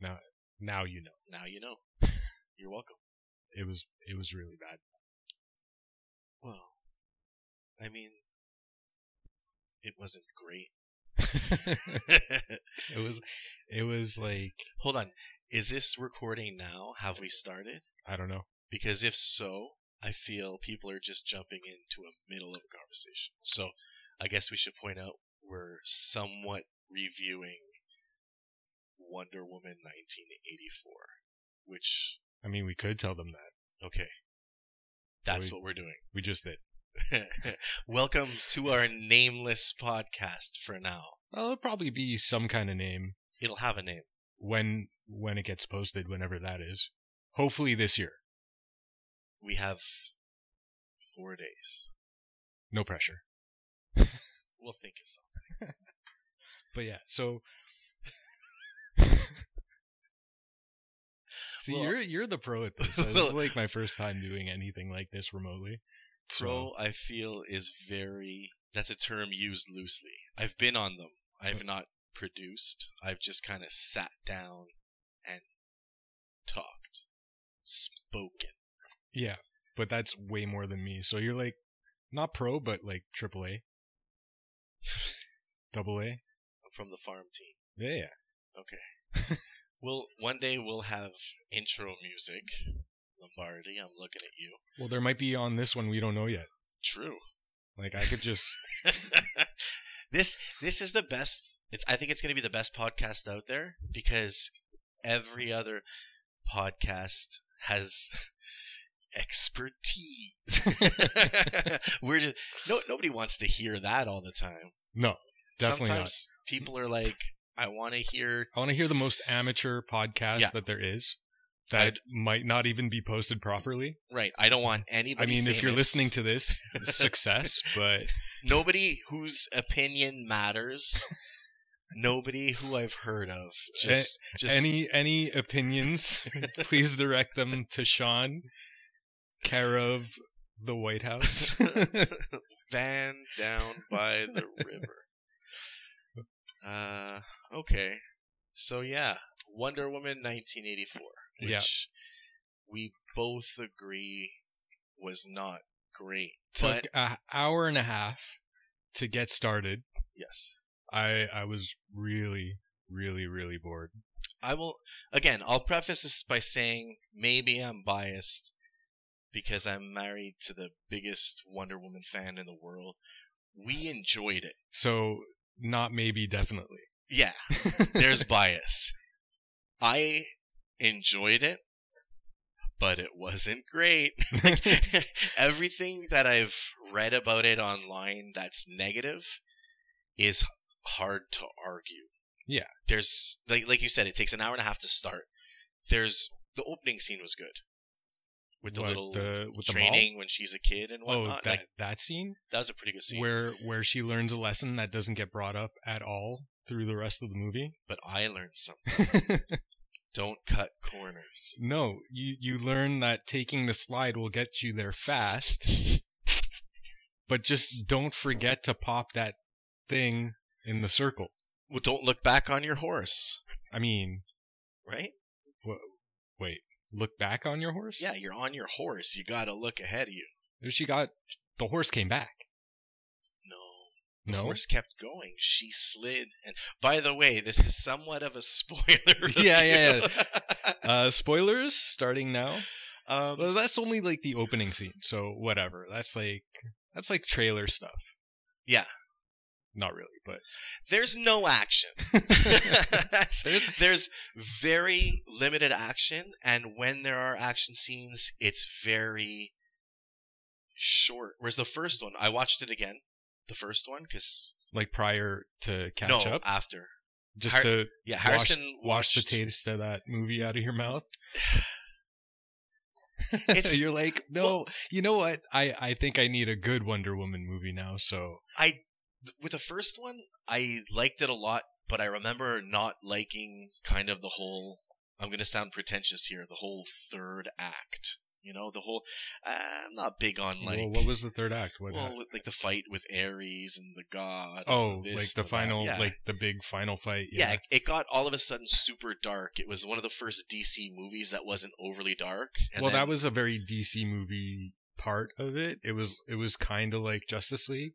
Now, now you know. Now you know. You're welcome. It was it was really bad. Well, I mean, it wasn't great. it was it was like Hold on. Is this recording now? Have we started? I don't know. Because if so, I feel people are just jumping into a middle of a conversation. So I guess we should point out we're somewhat reviewing Wonder Woman 1984, which, I mean, we could tell them that. okay, that's We- what we're doing. We just did. Welcome to our nameless podcast for now. Well, it'll probably be some kind of name It'll have a name. when when it gets posted, whenever that is. Hopefully this year. We have four days. No pressure. We'll think of something. But yeah, so See, Well- you're you're the pro at this. So this is like my first time doing anything like this remotely. Pro, I feel, is very. That's a term used loosely. I've been on them. I've not produced. I've just kind of sat down and talked, spoken. Yeah, but that's way more than me. So you're like not pro, but like triple A, double A. I'm from the farm team. Yeah. Okay. well, one day we'll have intro music. Lombardi, I'm looking at you. Well, there might be on this one we don't know yet. True. Like I could just this this is the best. It's, I think it's going to be the best podcast out there because every other podcast has expertise. We're just no nobody wants to hear that all the time. no, definitely not. Sometimes people are like, I want to hear. I want to hear the most amateur podcast Yeah. that there is that might not even be posted properly. Right, I don't want anybody. I mean, if you're listening to this, success, but nobody whose opinion matters. Nobody who I've heard of. Just, just any any opinions, please direct them to Sean, care of the White House. van down by the river. Uh, okay. So yeah, Wonder Woman 1984, which Yeah. we both agree was not great. Took an hour and a half to get started. yes, I I was really really really bored. I will again. I'll preface this by saying maybe I'm biased because I'm married to the biggest Wonder Woman fan in the world. We enjoyed it. So not maybe definitely. Yeah, there's bias. I enjoyed it, but it wasn't great. Everything that I've read about it online that's negative is hard to argue. Yeah. There's like like you said, it takes an hour and a half to start. There's the opening scene was good. With the What, little the- with the training when she's a kid and oh, whatnot. Oh, that like, that scene that was a pretty good scene. where where she learns a lesson that doesn't get brought up at all through the rest of the movie. but I learned something. Don't cut corners. no, you you learn that taking the slide will get you there fast, but just don't forget to pop that thing in the circle. Well, don't look back on your horse, I mean, right? wait, look back on your horse. Yeah, you're on your horse. You gotta look ahead of you. she got the horse came back. No, the horse kept going. She slid, and by the way, this is somewhat of a spoiler. Yeah, yeah, review. uh, spoilers starting now. um, Well, that's only like the opening scene, so whatever. That's like that's like trailer stuff. Yeah. Not really, but there's no action. There's- there's very limited action, and when there are action scenes, it's very short. Whereas the first one, I watched it again. The first one, because like prior to catch no, up, after. just Har- to Yeah, wash, Harrison wash the taste of that movie out of your mouth. You're like, no, you know what? I I think I need a good Wonder Woman movie now. So I with the first one, I liked it a lot, but I remember not liking kind of the whole. I'm going to sound pretentious here. The whole third act. You know, the whole. Uh, I'm not big on like. well, what was the third act? What well, like the fight with Ares and the god. Oh, this like the final, Yeah. like the big final fight. yeah, it- it got all of a sudden super dark. It was one of the first DC movies that wasn't overly dark. and well, that was a very DC movie part of it. It was it was kind of like Justice League,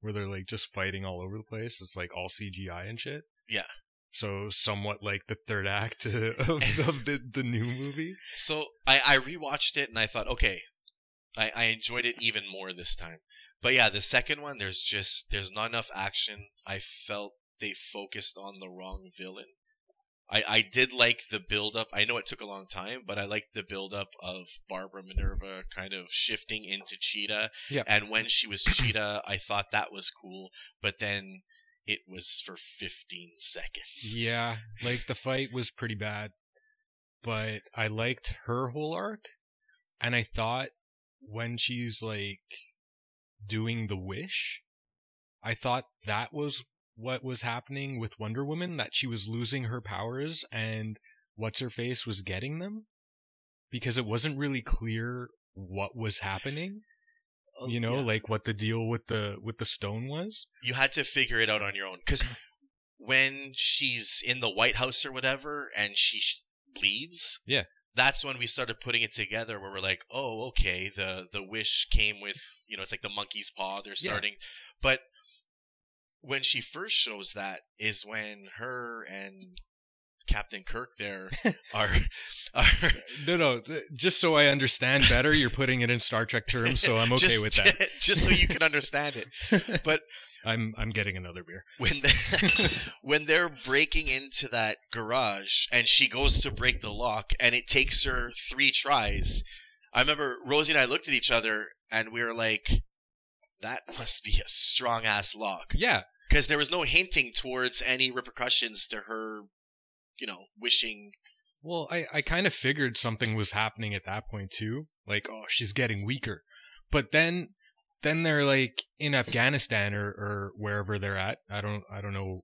where they're like just fighting all over the place. It's like all CGI and shit. Yeah. So somewhat like the third act of, of the the new movie. So I, I rewatched it and I thought, okay, I, I enjoyed it even more this time. But yeah, the second one, there's just there's not enough action. I felt they focused on the wrong villain. I, I did like the build up. I know it took a long time, but I liked the build up of Barbara Minerva kind of shifting into Cheetah. Yeah. And when she was Cheetah, I thought that was cool. But then it was for 15 seconds. Yeah, like the fight was pretty bad, but I liked her whole arc, and I thought when she's like doing the wish, I thought that was what was happening with Wonder Woman, that she was losing her powers and what's her face was getting them, because it wasn't really clear what was happening. Oh, you know, Oh, Yeah. like what the deal with the with the stone was. you had to figure it out on your own because when she's in the White House or whatever and she sh- bleeds, Yeah. that's when we started putting it together. Where we're like, oh, okay, the the wish came with you know it's like the monkey's paw. They're Yeah. starting, but when she first shows that is when her and Captain Kirk there are are No, no. Just so I understand better, you're putting it in Star Trek terms, so I'm okay just, with that. just so you can understand it. But I'm I'm getting another beer. when they, when they're breaking into that garage and she goes to break the lock and it takes her three tries. I remember Rosie and I looked at each other and we were like, "That must be a strong ass lock," Yeah, because there was no hinting towards any repercussions to her, you know, wishing. well, I I kind of figured something was happening at that point too. Like, oh, she's getting weaker, but then then they're like in Afghanistan or or wherever they're at. I don't I don't know.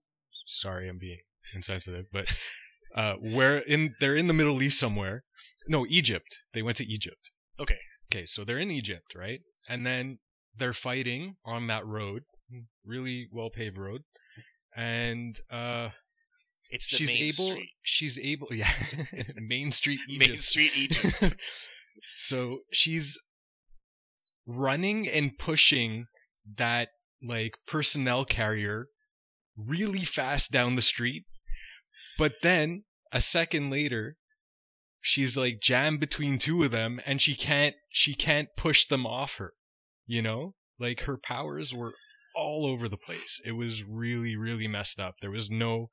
Sorry, I'm being insensitive, but uh, where in they're in the Middle East somewhere. No, Egypt. They went to Egypt. Okay, Okay, so they're in Egypt, right? And then they're fighting on that road, really well paved road. And uh it's the she's main able street. she's able yeah, Main Street Egypt. Main Street Egypt. so she's running and pushing that like personnel carrier really fast down the street. But then a second later, she's like jammed between two of them and she can't she can't push them off her. You know? Like her powers were all over the place. It was really, really messed up. There was no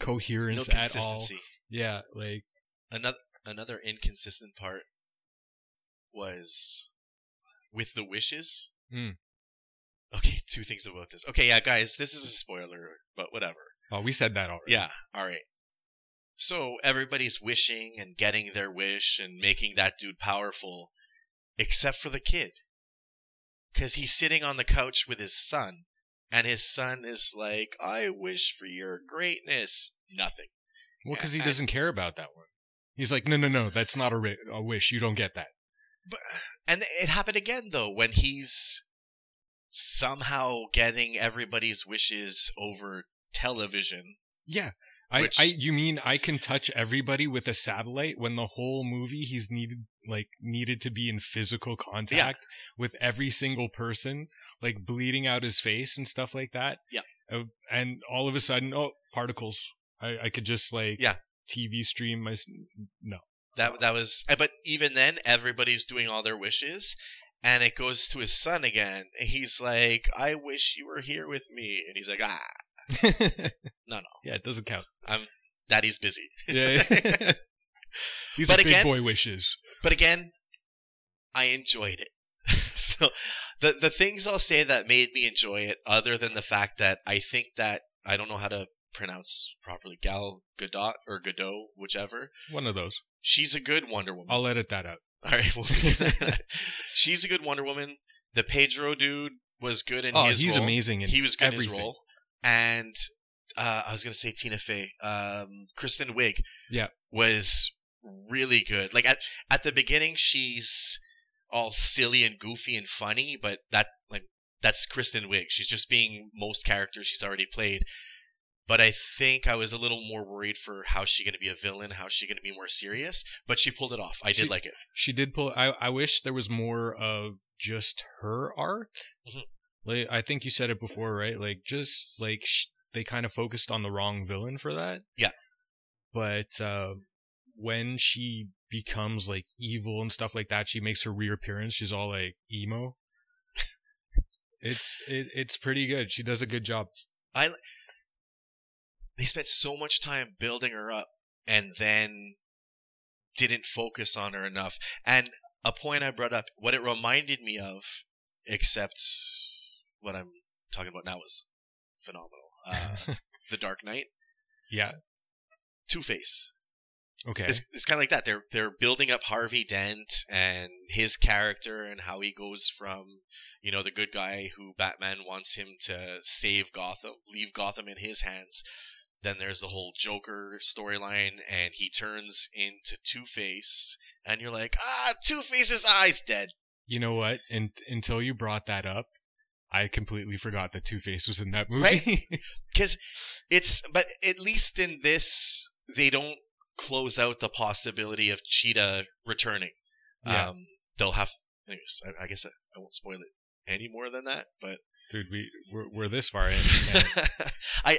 no coherence at all. consistency. Yeah, like another another inconsistent part was with the wishes. Hmm. Okay, two things about this. Okay, yeah, guys, this is a spoiler, but whatever. oh, we said that already. Yeah, all right. So everybody's wishing and getting their wish and making that dude powerful, except for the kid, because he's sitting on the couch with his son, and his son is like, "I wish for your greatness." Nothing. Well, because he I- doesn't care about that one. He's like, no, no, no, that's not a, ri- a wish. You don't get that. But and it happened again though when he's somehow getting everybody's wishes over television. Yeah. I, I, you mean I can touch everybody with a satellite when the whole movie he's needed, like, needed to be in physical contact with every single person, like bleeding out his face and stuff like that. Yeah. Uh, and all of a sudden, oh, particles. I, I could just like, Yeah. TV stream my, no. That that was eh, but even then everybody's doing all their wishes and it goes to his son again. And he's like, "I wish you were here with me." And he's like, "Ah, No, no. Yeah, it doesn't count. I'm daddy's busy." Yeah. These But are big again- boy wishes. But again, I enjoyed it. so the the things I'll say that made me enjoy it, other than the fact that I think that I don't know how to pronounce properly Gal Gadot or Godot, whichever. One of those. She's a good Wonder Woman. I'll edit that out. All right, we'll figure that out. She's a good Wonder Woman. The Pedro dude was good in oh, his he's role. amazing in he was good everything. in his role. And uh, I was gonna say Tina Fey, um, Kristen Wiig, Yeah. was really good. Like at at the beginning, she's all silly and goofy and funny, but that like that's Kristen Wiig. She's just being most characters she's already played. But I think I was a little more worried for how she going to be a villain, how she going to be more serious. But she pulled it off. I She- did like it. She did pull. I I wish there was more of just her arc. Mhm. Like I think you said it before, right? Like just like sh- they kind of focused on the wrong villain for that. Yeah. But uh, when she becomes like evil and stuff like that, she makes her reappearance. She's all like emo. it's it, it's pretty good. She does a good job. I They spent so much time building her up and then didn't focus on her enough. And a point I brought up, what it reminded me of, except what I'm talking about now is phenomenal. Uh, the Dark Knight, yeah. Two Face. Okay. It's, it's kind of like that. They're they're building up Harvey Dent and his character and how he goes from you know the good guy who Batman wants him to save Gotham, leave Gotham in his hands. Then there's the whole Joker storyline, and he turns into Two Face, and you're like, ah, Two Face's eyes dead. You know what? And until you brought that up, I completely forgot that Two Face was in that movie. Right? Because it's, but at least in this, they don't close out the possibility of Cheetah returning. Yeah. Um, they'll have, anyways, I, I guess I, I won't spoil it any more than that, but Dude, we we're, we're this far in. I,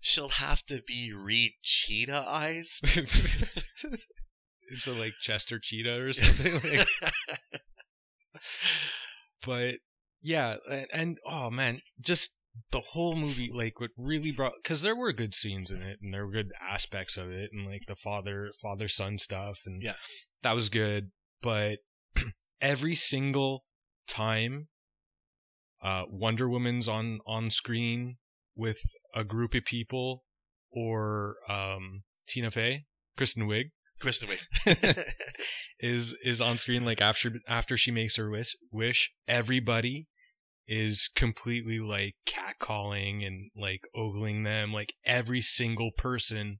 she'll have to be re cheetah eyes. into like Chester Cheetah or something. Like, but yeah, and, and oh man, just the whole movie, like what really brought because there were good scenes in it and there were good aspects of it, and like the father father son stuff, and Yeah. that was good. But every single time, uh, Wonder Woman's on on screen with a group of people, or um, Tina Fey, Kristen Wiig Kristen Wiig. is is on screen like after after she makes her wish wish everybody is completely like catcalling and like ogling them like every single person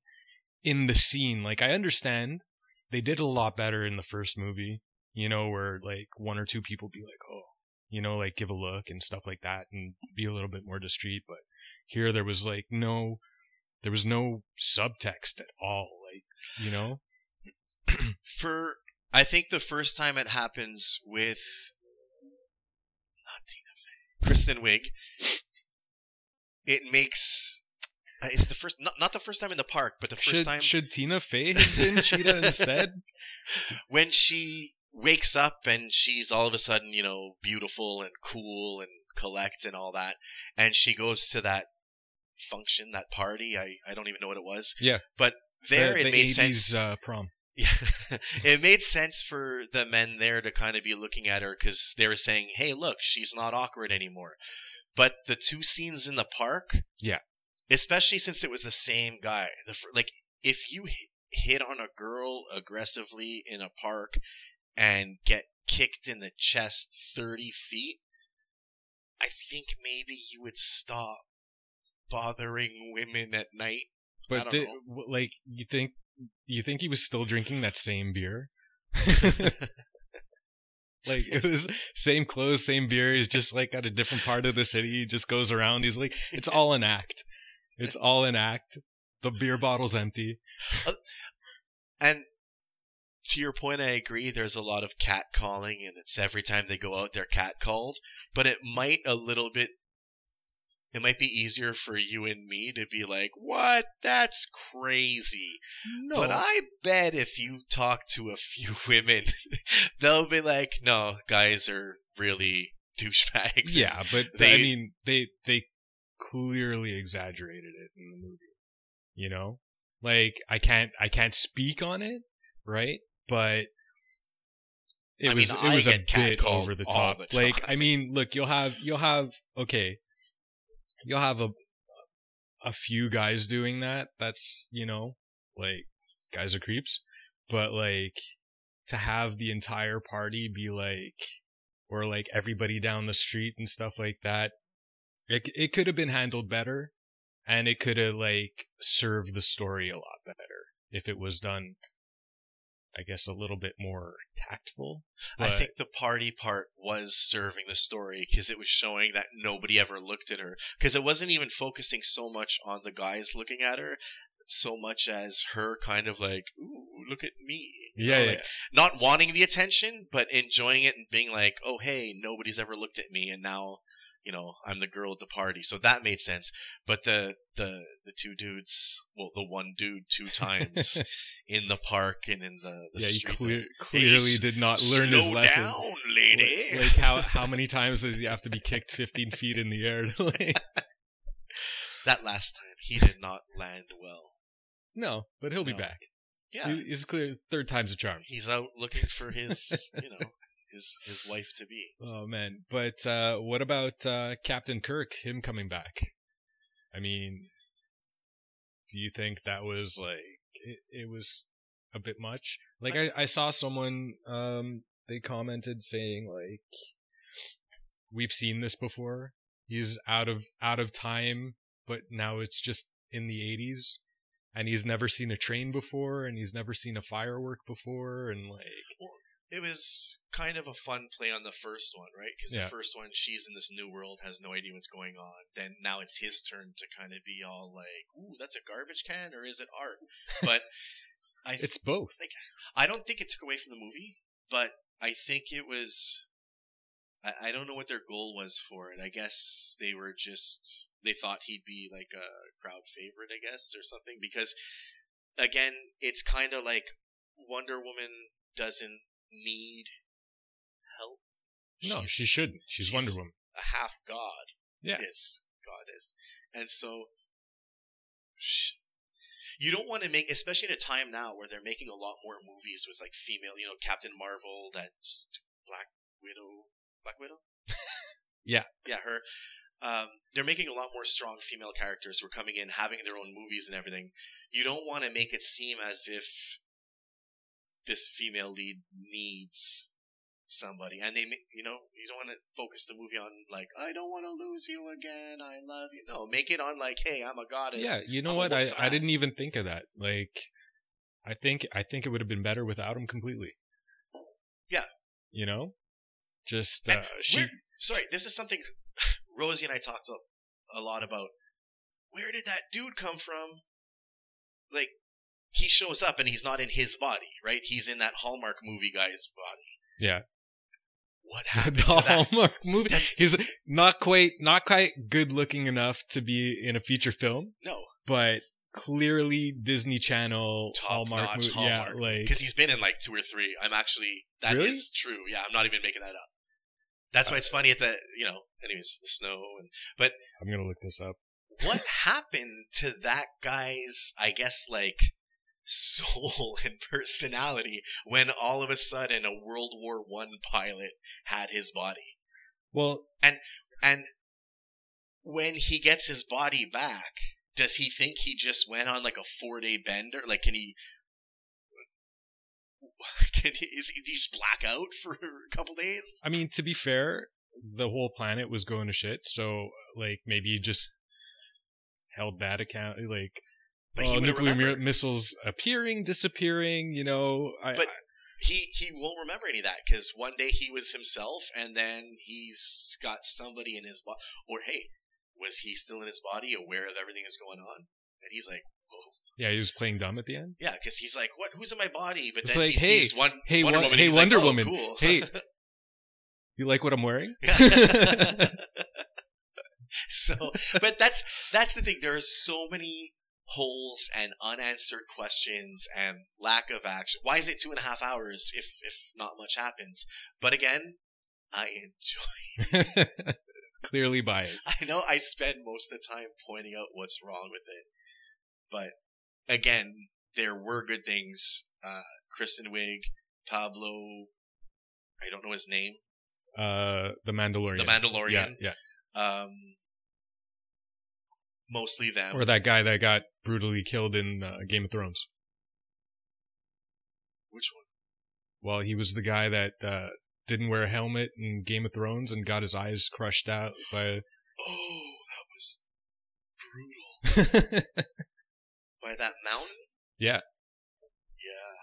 in the scene. Like i understand they did a lot better in the first movie you know where like one or two people be like oh you know like give a look and stuff like that and be a little bit more discreet but here there was like no there was no subtext at all like you know? For, I think the first time it happens with, Kristen Wiig, it makes, uh, it's the first, not, not the first time in the park, but the first should, time should Tina Fey have been Cheetah instead? when she wakes up and she's all of a sudden, you know, beautiful and cool and collect and all that, and she goes to that function, that party. I, I don't even know what it was. Yeah. But there the, it the made 80s, sense. Uh, prom. Yeah, it made sense for the men there to kind of be looking at her because they were saying, "Hey, look, she's not awkward anymore." But the two scenes in the park, Yeah. especially since it was the same guy, the fir- like if you hi- hit on a girl aggressively in a park and get kicked in the chest thirty feet, I think maybe you would stop bothering women at night. But did, like, you think you think he was still drinking that same beer? like it was same clothes, same beer. He's just like at a different part of the city. He just goes around. He's like, it's all an act. It's all an act. The beer bottle's empty. Uh, and to your point, I agree. There's a lot of cat calling, and it's every time they go out, they're cat called. But it might a little bit. It might be easier for you and me to be like, "What? That's crazy." No, But I bet if you talk to a few women, they'll be like, "No, guys are really douchebags." yeah, but I mean, they they clearly exaggerated it in the movie. You know, like I can't I can't speak on it, right? But it I was mean, it I was a bit over the top. the Like time. I mean, look, you'll have you'll have okay, you'll have a a few guys doing that. That's you know, like guys are creeps, but like to have the entire party be like or like everybody down the street and stuff like that it, it could have been handled better and it could have like served the story a lot better if it was done I guess, a little bit more tactful. I think the party part was serving the story because it was showing that nobody ever looked at her. Because it wasn't even focusing so much on the guys looking at her, so much as her kind of like, "Ooh, look at me." Yeah, know, yeah. like, not wanting the attention, but enjoying it and being like, "Oh, hey, nobody's ever looked at me, and now." You know, I'm the girl at the party, so that made sense. But the the the two dudes, well, the one dude two times in the park and in the, the yeah, he street. clear, clearly did not learn his lesson. down, lady. Like, like how how many times does he have to be kicked 15 feet in the air? that last time, he did not land well. no, but he'll be back. Yeah, He- He's clear. Third time's a charm. he's out looking for his, you know, his his wife to be. Oh man, but uh, what about uh, Captain Kirk? Him coming back? I mean, do you think that was like it, it was a bit much? Like I, I saw someone um they commented saying like we've seen this before. He's out of out of time, but now it's just in the 80s. And he's never seen a train before, and he's never seen a firework before, and like, It was kind of a fun play on the first one, right? Because Yeah. the first one, she's in this new world, has no idea what's going on. Then now it's his turn to kind of be all like, "Ooh, that's a garbage can, or is it art?" But I it's both. I don't think it took away from the movie, but I think it was. I, I don't know what their goal was for it. I guess they were just they thought he'd be like a crowd favorite, I guess, or something. Because again, it's kind of like Wonder Woman doesn't need help. No, She's she shouldn't. She's, she's- Wonder Woman. A half god. Yeah. Is goddess, and so. you don't want to make, especially at a time now where they're making a lot more movies with like female, you know, Captain Marvel, that Black Widow, Black Widow. Yeah. yeah, her. Um, they're making a lot more strong female characters who are coming in, having their own movies and everything. You don't want to make it seem as if this female lead needs somebody, and they, you know, you don't want to focus the movie on like, I don't want to lose you again, I love you. No, make it on like, hey, I'm a goddess. Yeah, you know I'm what? I, I didn't even think of that. Like, I think I think it would have been better without him completely. Yeah. You know, just uh, she. sorry, this is something Rosie and I talked a, a lot about. Where did that dude come from? Like, he shows up and he's not in his body, right? He's in that Hallmark movie guy's body. Yeah. What The happened to that? Hallmark movie. That's- He's not quite not quite good looking enough to be in a feature film, No, but clearly Disney Channel top Hallmark movie. Hallmark. Yeah, like because he's been in like two or three. I'm actually that is Really? true. Yeah, I'm not even making that up. That's why it's funny at the you know. Anyways, the snow and but I'm gonna look this up. what happened to that guy's i guess like soul and personality when all of a sudden a world war one pilot had his body Well, and and when he gets his body back does he think he just went on like a four day bender like can he can he is he, just black out for a couple days I mean, to be fair, the whole planet was going to shit. So, like, maybe he just held that account. Like, oh, he uh, would nuclear remember. missiles appearing, disappearing. You know, I, But- he he won't remember any of that because one day he was himself, and then he's got somebody in his body. Or hey, was he still in his body, aware of everything that's going on? And he's like, oh, yeah, he was playing dumb at the end. yeah, because he's like, what? Who's in my body? But It's then like, he hey, sees one hey, Wonder Won- Woman. hey, Wonder like, oh, Woman, cool. hey. You like what I'm wearing? so, but that's that's the thing. There are so many holes and unanswered questions and lack of action. Why is it two and a half hours if if not much happens? But again, I enjoy. Clearly biased. I know I spend most of the time pointing out what's wrong with it, but again, there were good things. Uh, Kristen Wiig, Pablo, I don't know his name, Uh, the Mandalorian. the Mandalorian. Yeah, Um, mostly them. Or that guy that got brutally killed in uh, Game of Thrones. Which one? Well, he was the guy that uh, didn't wear a helmet in Game of Thrones and got his eyes crushed out by. Oh, that was brutal. By that mountain? yeah, Yeah.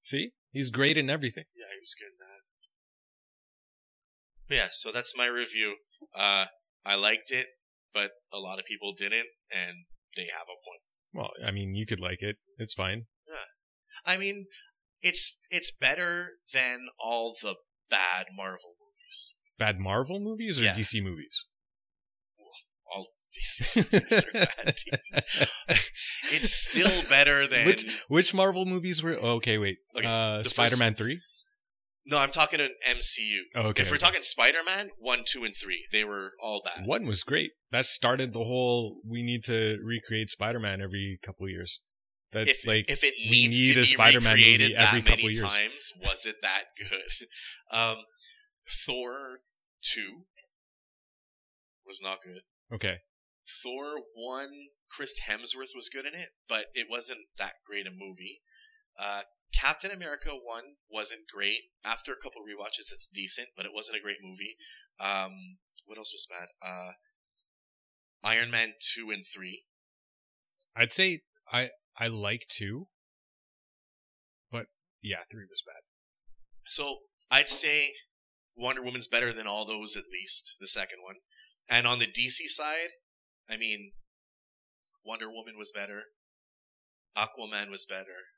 See, he's great in everything. Yeah, he was good in that. But yeah, so that's my review. Uh, I liked it, but a lot of people didn't, and they have a point. Well, I mean, you could like it. It's fine. Yeah. I mean, it's it's better than all the bad Marvel movies. Bad Marvel movies or Yeah. DC movies? All DC movies are bad. it's still better than Which which Marvel movies were? Oh, okay, wait. Okay, uh, Spider-Man three. No. I'm talking an MCU. Oh, okay. if we're talking Spider-Man, one, two, and three, they were all bad. one was great. That started the whole. We need to recreate Spider-Man every couple years. That's if like if it needs need to be Spider-Man recreated every that couple many years. times, was it that good? Um, Thor two was not good. okay. Thor one, Chris Hemsworth was good in it, but it wasn't that great a movie. Uh, Captain America one wasn't great. After a couple rewatches, it's decent, but it wasn't a great movie. Um, what else was bad? Uh, Iron Man two and three. I'd say I I like two, but yeah, three was bad. So I'd say Wonder Woman's better than all those at least, the second one. And on the DC side, I mean, Wonder Woman was better. Aquaman was better.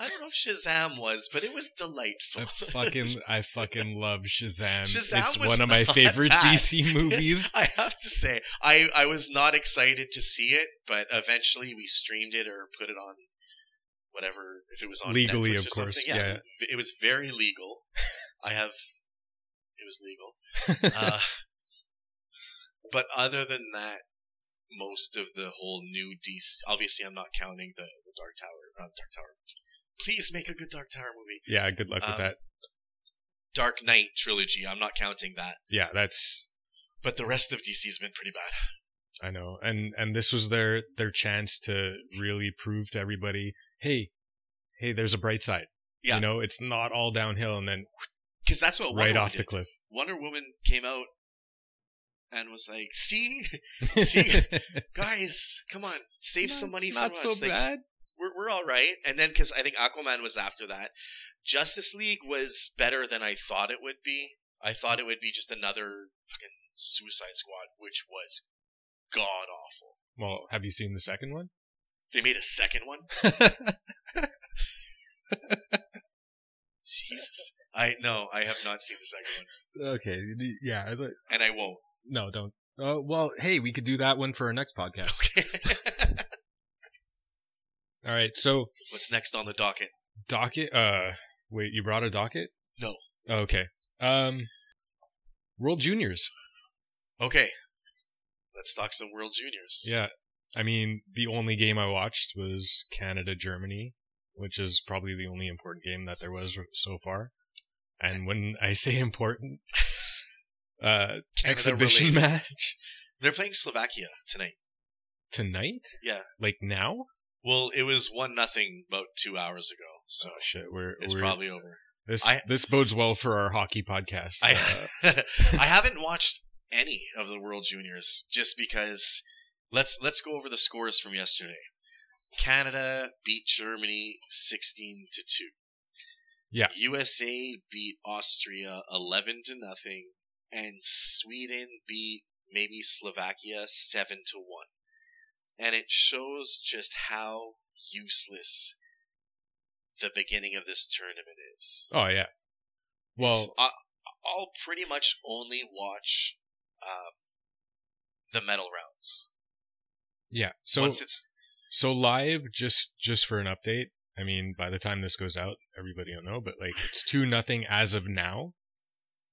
I don't know if Shazam was, but it was delightful. I fucking I fucking love Shazam. Shazam it's was one of my favorite bad. DC movies. I have to say, I, I was not excited to see it, but eventually we streamed it or put it on whatever, if it was on Legally, Netflix of course, something. yeah. v- It was very legal. I have, it was legal. Uh, but other than that, most of the whole new DC, obviously I'm not counting the, the Dark Tower, not Dark Tower. Please make a good Dark Tower movie. yeah, good luck with Um, that. Dark Knight trilogy, I'm not counting that. Yeah, that's But the rest of DC's been pretty bad. I know. And and this was their their chance to really prove to everybody, hey, hey, there's a bright side. Yeah. You know, it's not all downhill and then Because that's what Wonder right Woman off the cliff. Wonder Woman came out and was like, "See, See, guys, come on, save some money It's from not us. so Like, bad. We're we're all right." And then because I think Aquaman was after that, Justice League was better than I thought it would be. I thought it would be just another fucking Suicide Squad, which was god awful. Well, have you seen the second one? They made a second one. Jesus, I no, I have not seen the second one, okay, yeah. I and I won't. No, don't. Uh, well, hey, we could do that one for our next podcast. Okay. All right, so What's next on the docket? docket. Uh, wait, you brought a docket? No. Okay. Um, World Juniors. Okay, let's talk some World Juniors. Yeah, I mean, the only game I watched was Canada Germany, which is probably the only important game that there was so far. And when I say important, uh, exhibition related. match They're playing Slovakia tonight. tonight, Yeah. like now. Well, it was one nothing about two hours ago, so Oh shit, we're it's we're, probably over. this I- this bodes well for our hockey podcast. I Uh, I haven't watched any of the World Juniors just because. Let's let's go over the scores from yesterday. Canada beat Germany sixteen to two. Yeah. USA beat Austria eleven to nothing, and Sweden beat maybe Slovakia seven to one. And it shows just how useless the beginning of this tournament is. oh yeah. Well, I, I'll pretty much only watch um, the medal rounds. yeah. So Once it's So live, just just for an update. I mean, by the time this goes out, everybody will know. But like, it's two nothing as of now.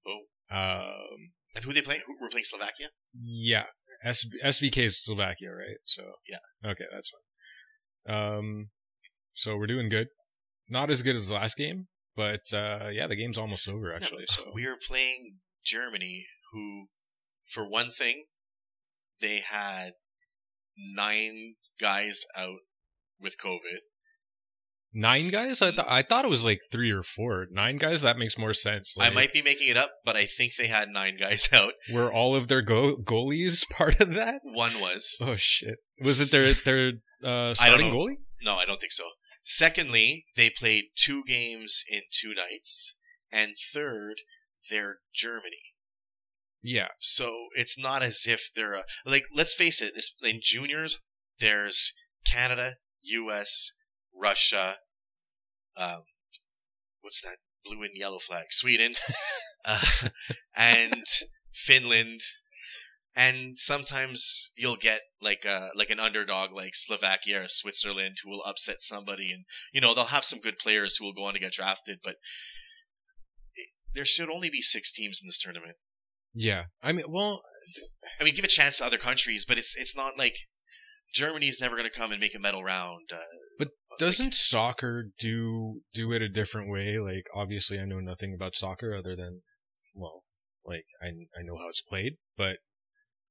Oh. Um, and who they playing? Who, we're playing Slovakia. yeah, S- SVK is Slovakia, right? So Yeah. okay, that's fine. Um, so we're doing good. Not as good as the last game, but uh, yeah, the game's almost over actually. So We are playing Germany, who, for one thing, they had nine guys out with COVID. Nine guys. I thought I thought it was like three or four. Nine guys. That makes more sense. I might be making it up, but I think they had nine guys out. Were all of their go- goalies part of that? One was Oh shit! Was it their their uh, starting know. goalie? no, I don't think so. Secondly, they played two games in two nights, and third, they're Germany. Yeah. So it's not as if they're a, like. Let's face it. This in juniors, there's Canada, U.S., Russia, um, what's that blue and yellow flag? Sweden, uh, and Finland, and sometimes you'll get like a like an underdog like Slovakia or Switzerland who will upset somebody, and you know they'll have some good players who will go on to get drafted, but it, there should only be six teams in this tournament. Yeah. I mean, well, I mean, give a chance to other countries, but it's it's not like Germany's never going to come and make a medal round. Uh, doesn't soccer do do it a different way? Like, obviously, I know nothing about soccer other than, well, like I I know how it's played, but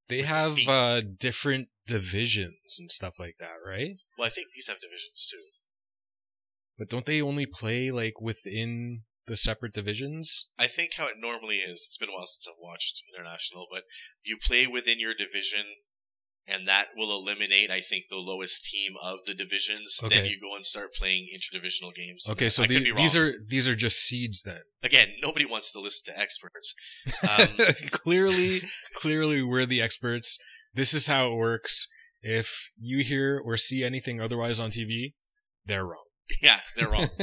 they have uh different divisions and stuff like that, right? well, I think these have divisions too. But don't they only play like within the separate divisions? I think how it normally is. It's been a while since I've watched international, but you play within your division, and that will eliminate, I think, the lowest team of the divisions. Then you go and start playing interdivisional games. Okay, so the, could be wrong. these are these are just seeds then. again, nobody wants to listen to experts. Um, clearly, clearly, we're the experts. This is how it works. If you hear or see anything otherwise on TV, they're wrong. yeah, they're wrong.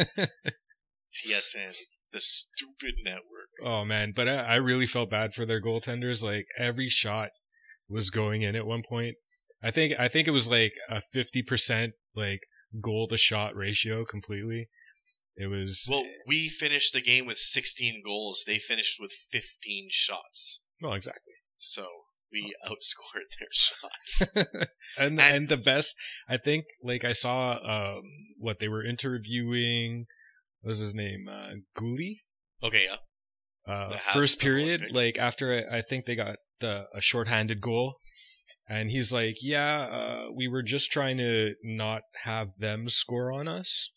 TSN, the stupid network. oh man, but I, I really felt bad for their goaltenders. Like every shot was going in at one point. I think I think it was like a fifty percent like goal to shot ratio completely. It was Well, we finished the game with 16 goals. They finished with 15 shots. well exactly. So we outscored their shots. and, And- and the best I think like I saw um what they were interviewing what was his name uh okay, yeah. Uh first Habs number one period like after I, I think they got the, a shorthanded goal and he's like yeah uh we were just trying to not have them score on us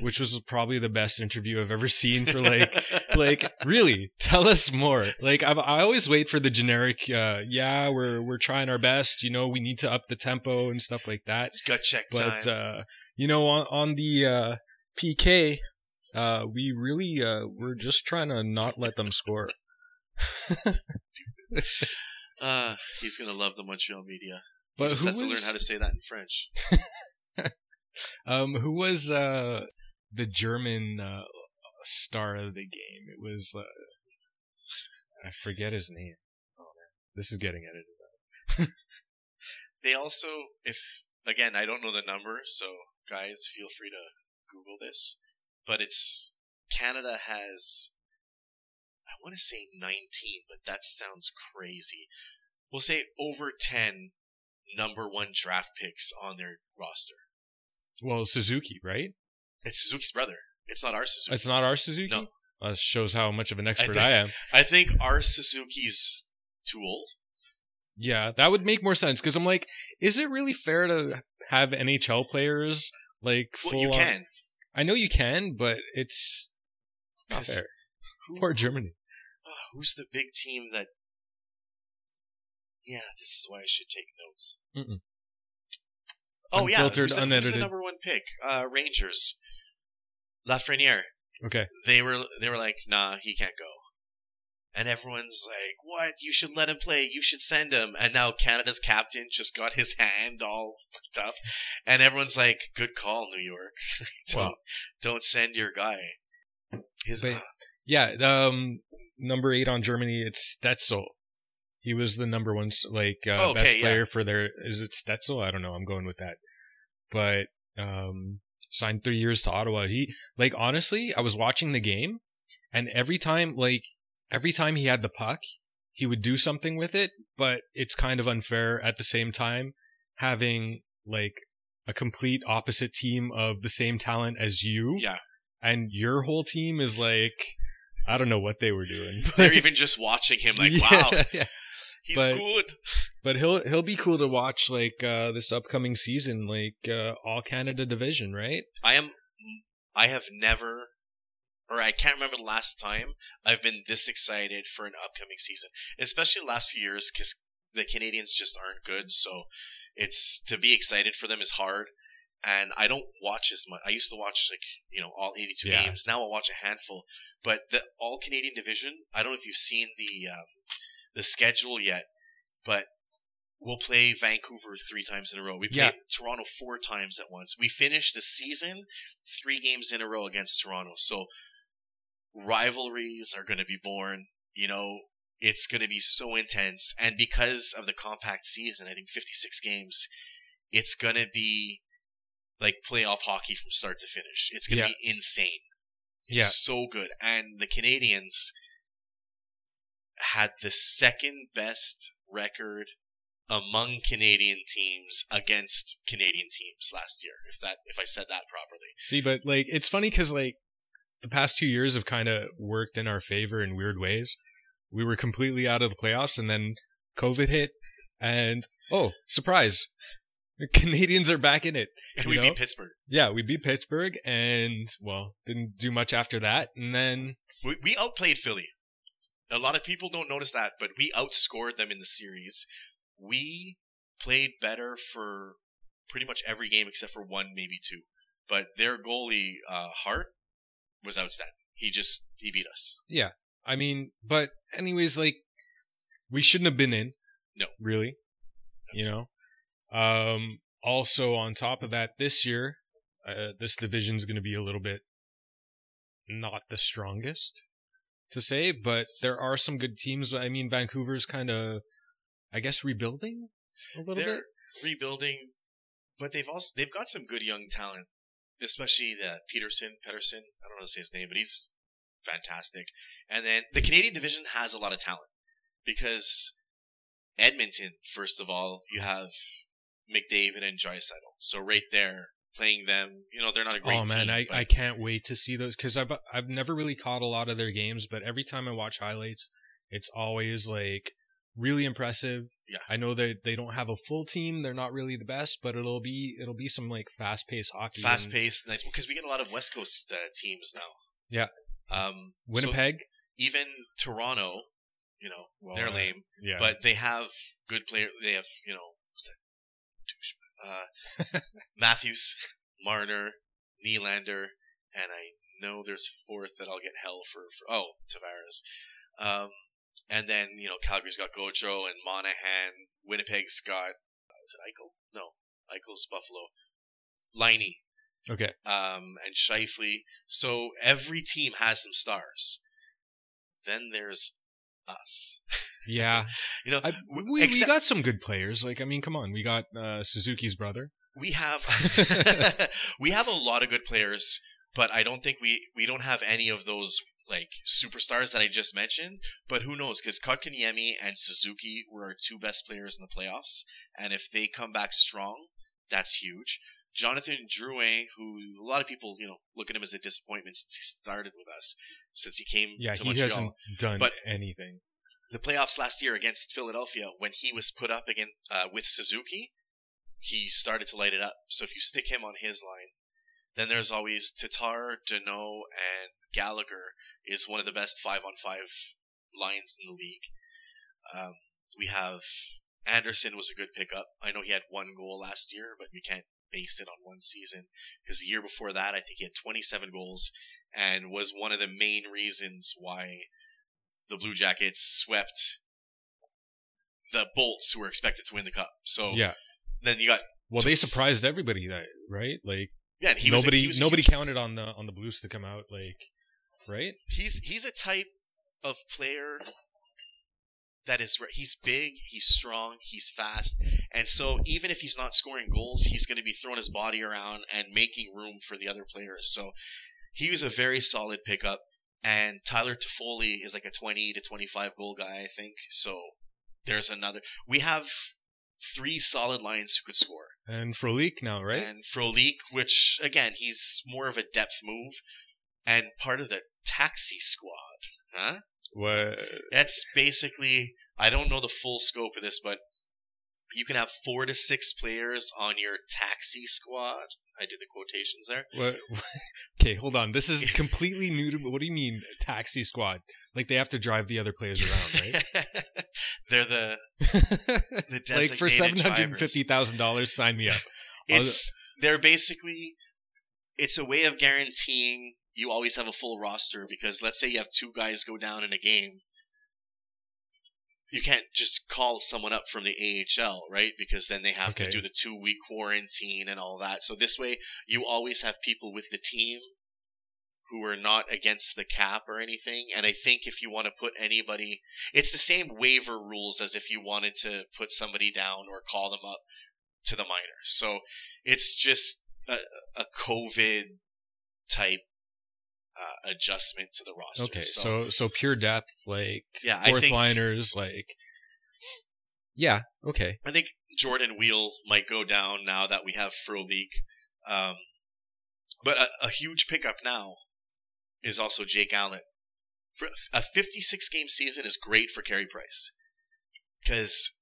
which was probably the best interview I've ever seen for like like really tell us more. Like I've, i always wait for the generic uh yeah we're we're trying our best you know we need to up the tempo and stuff like that. It's gut check but time. uh you know on on the uh pk uh we really uh we're just trying to not let them score Uh, he's gonna love the Montreal media. but just who has to learn was how to say that in French. um who was uh the german uh star of the game it was uh i forget his name oh man this is getting edited They also, if again, I don't know the number, so guys, feel free to Google this. But it's Canada has, I want to say 19, but that sounds crazy. We'll say over 10 number one draft picks on their roster. well suzuki right It's Suzuki's brother. It's not our Suzuki. it's not our suzuki No. uh, shows how much of an expert think- I am I think our Suzuki's too old. Yeah, that would make more sense because I'm like, is it really fair to have NHL players like Well, full? you on- can. I know you can, but it's it's not fair. Who- Poor Germany. Oh, who's the big team that? Yeah, this is why I should take notes. Mm-mm. Oh yeah, who's the, who's the number one pick? Uh, Rangers. Lafreniere. Okay, They were they were like, nah, he can't go. And everyone's like, what? You should let him play. You should send him. And now Canada's captain just got his hand all fucked up. And everyone's like, good call, New York. don't, Wow. don't send your guy. His, But- yeah. the, Um, number eight on Germany, it's Stetzel. He was the number one like uh, Oh, okay, best yeah. player for their. Is it Stetzel? I don't know. I'm going with that. But um, signed three years to Ottawa. He like honestly, I was watching the game, and every time like every time he had the puck, he would do something with it. But it's kind of unfair at the same time having like a complete opposite team of the same talent as you, yeah. and your whole team is like. I don't know what they were doing. They're even just watching him like, Yeah, wow, yeah. he's But- good. But he'll he'll be cool to watch like uh this upcoming season, like uh all Canada division, right? I am. I have never, or I can't remember the last time I've been this excited for an upcoming season, especially the last few years because the Canadiens just aren't good. So it's to be excited for them is hard. and I don't watch as much. I used to watch like you know all 82 Yeah. games. Now I'll watch a handful. But the All Canadian Division, I don't know if you've seen the um, the schedule yet, but we'll play Vancouver three times in a row. We play Yeah. Toronto four times at once. We finished the season three games in a row against Toronto. So rivalries are going to be born. You know, it's going to be so intense, and because of the compact season, I think 56 games, it's going to be like playoff hockey from start to finish. It's going to Yeah. be insane. Yeah. So good. And the Canadiens had the second best record among Canadian teams against Canadian teams last year. If that, if I said that properly. See, but like it's funny because like the past two years have kind of worked in our favor in weird ways. We were completely out of the playoffs, and then COVID hit, and oh, surprise! Canadiens are back in it. And we know? beat Pittsburgh. Yeah, we beat Pittsburgh, and well, didn't do much after that, and then We, we outplayed Philly. A lot of people don't notice that, but we outscored them in the series. We played better for pretty much every game except for one, maybe two. But their goalie, uh, Hart, was outstanding. He just he beat us. Yeah, I mean, but anyways, like we shouldn't have been in. No. really. You know. Um. Also, on top of that, this year, uh, this division's going to be a little bit not the strongest to say, but there are some good teams. I mean, Vancouver's kind of, I guess, rebuilding a little They're bit. rebuilding, but they've also they've got some good young talent, especially the Pettersson. Pettersson, I don't know to say his name, but he's fantastic. And then the Canadian division has a lot of talent because Edmonton, first of all, you have McDavid and Draisaitl. So right there, playing them, you know, they're not a great team. Oh man, team. I, but I can't wait to see those because I've I've never really caught a lot of their games, but every time I watch highlights, it's always like really impressive. Yeah. I know that they don't have a full team; they're not really the best, but it'll be it'll be some like fast paced hockey. fast paced, nice because we get a lot of West Coast uh, teams now. Yeah. Um, so Winnipeg, even Toronto, you know, Well, they're uh, lame. yeah, but they have good player. They have you know? Uh, Matthews, Marner, Nylander, and I know there's fourth that I'll get hell for. for oh, Tavares. Um, and then you know, Calgary's got Gojo and Monahan. Winnipeg's got is it Eichel? No, Eichel's Buffalo. Laine, okay, um, and Scheifele. So every team has some stars. Then there's us. yeah. You know, I, we, we except- got some good players. Like I mean, come on, we got uh, Suzuki's brother. we have we have a lot of good players, but I don't think we we don't have any of those like superstars that I just mentioned. But who knows? Because Kotkaniemi and Suzuki were our two best players in the playoffs, and if they come back strong, that's huge. Jonathan Drouin, who a lot of people you know look at him as a disappointment since he started with us, since he came Yeah, to he Montreal. hasn't done But- anything. the playoffs last year against Philadelphia, when he was put up again uh, with Suzuki, he started to light it up. So if you stick him on his line, then there's always Tatar, Danault, and Gallagher is one of the best five on five lines in the league. Um, we have Anderson was a good pickup. I know he had one goal last year, but we can't base it on one season because the year before that, I think he had 27 goals and was one of the main reasons why the Blue Jackets swept the Bolts, who were expected to win the cup. So Yeah. then you got Well, they surprised everybody, that right? Like yeah. He was a- nobody he was nobody huge- counted on the on the Blues to come out like right. he's he's a type of player that is he's big, he's strong, he's fast, and so even if he's not scoring goals, he's going to be throwing his body around and making room for the other players. So he was a very solid pickup. And Tyler Toffoli is like a 20 to 25 goal guy, I think. So there's another. We have three solid lines who could score. And Frolik now, right? And Frolik, which again, he's more of a depth move and part of the taxi squad. Huh? what? That's basically, I don't know the full scope of this, but you can have four to six players on your taxi squad. I did the quotations there. What? Okay, hold on. This is completely new to me. What do you mean, taxi squad? Like they have to drive the other players around, They're the, the like for designated seven hundred and fifty thousand dollars, sign me up. It's they're basically it's a way of guaranteeing you always have a full roster because let's say you have two guys go down in a game you can't just call someone up from the AHL, right? Because then they have Okay. to do the two week quarantine and all that. So this way, you always have people with the team who are not against the cap or anything. And I think if you want to put anybody, it's the same waiver rules as if you wanted to put somebody down or call them up to the minors. So it's just a, a COVID type uh, adjustment to the roster. Okay, so so pure depth, like yeah, fourth think liners, like yeah, okay, I think Jordan Weal might go down now that we have Frolik. Um, but a, a huge pickup now is also Jake Allen. For a 56 game season is great for Carey Price because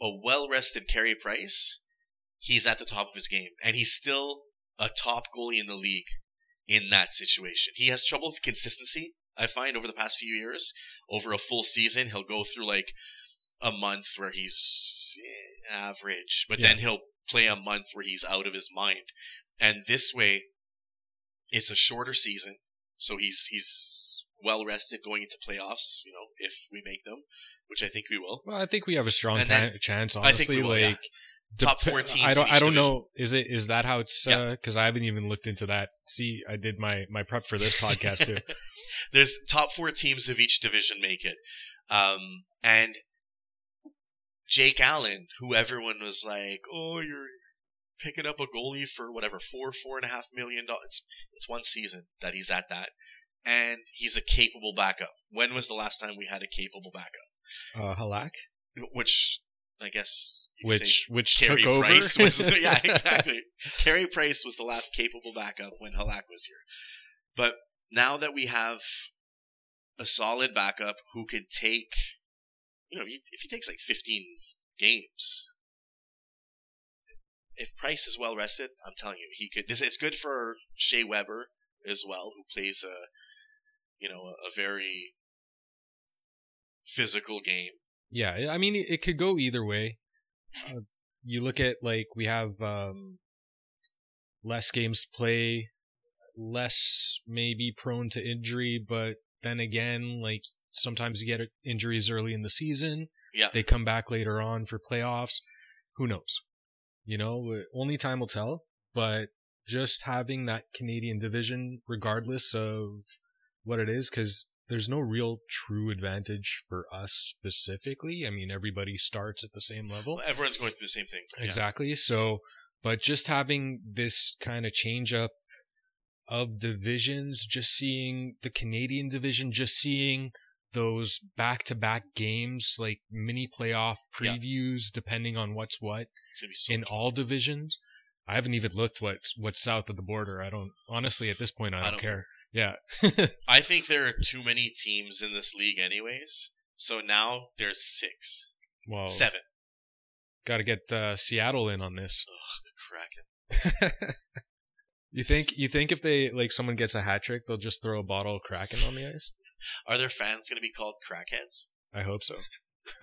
a well rested Carey Price, he's at the top of his game and he's still a top goalie in the league in that situation. He has trouble with consistency. I find over the past few years, over a full season, he'll go through like a month where he's eh, average, but Yeah. then he'll play a month where he's out of his mind. And this way, it's a shorter season, so he's he's well rested going into playoffs. You know, if we make them, which I think we will. Well, I think we have a strong then- chance. Honestly, will, yeah. like Top dep- four teams I don't. I don't division. know. Is it? Is that how it's? Yeah. Because I haven't even looked into that. See, I did my my prep for this podcast too. There's top four teams of each division make it. Um, and Jake Allen, who everyone was like, oh, you're picking up a goalie for whatever, four, four and a half million dollars. It's, one season that he's at that. And he's a capable backup. When was the last time we had a capable backup? Uh, Halak, Which, I guess, you could say which which Carey took over. Price was, yeah, exactly. Carey Price was the last capable backup when Halak was here. But now that we have a solid backup who could take, you know, if he, if he takes like 15 games, if Price is well rested, I'm telling you, he could. This it's good for Shea Weber as well, who plays a, you know, a, a very physical game. Yeah, I mean, it, it could go either way. Uh, you look at like we have um, less games to play, less maybe prone to injury, but then again, like sometimes you get injuries early in the season. Yeah. They come back later on for playoffs. Who knows? You know, only time will tell. But just having that Canadian division, regardless of what it is, because there's no real true advantage for us specifically. I mean, everybody starts at the same level. Well, everyone's going through the same thing. Yeah. Exactly. So, but just having this kind of change up of divisions, just seeing the Canadian division, just seeing those back to back games, like mini playoff Yeah. previews, depending on what's what It's gonna be so in all divisions. I haven't even looked what what's south of the border. I don't honestly at this point I don't, I don't care. Yeah. I think there are too many teams in this league, anyways. So now there's six, well, seven. got to get uh, Seattle in on this. Ugh, the Kraken. You think you think if they like someone gets a hat trick, they'll just throw a bottle of Kraken on the ice? Are their fans going to be called crackheads? I hope so.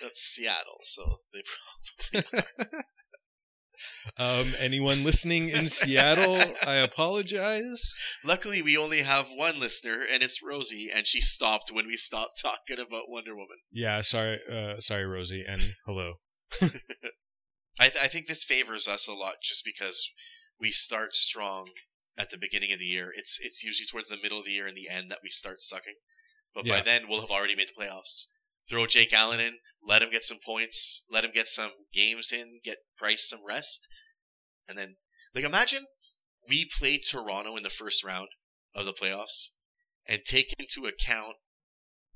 That's Seattle, so they. probably um, anyone listening in Seattle, I apologize. Luckily, we only have one listener, and it's Rosie, and she stopped when we stopped talking about Wonder Woman. Yeah, sorry, uh, sorry, Rosie, and hello. I, th- I think this favors us a lot, just because we start strong at the beginning of the year. It's it's usually towards the middle of the year and the end that we start sucking. But by then, we'll have already made the playoffs. Throw Jake Allen in, let him get some points, let him get some games in, get Price some rest, and then like imagine we play Toronto in the first round of the playoffs and take into account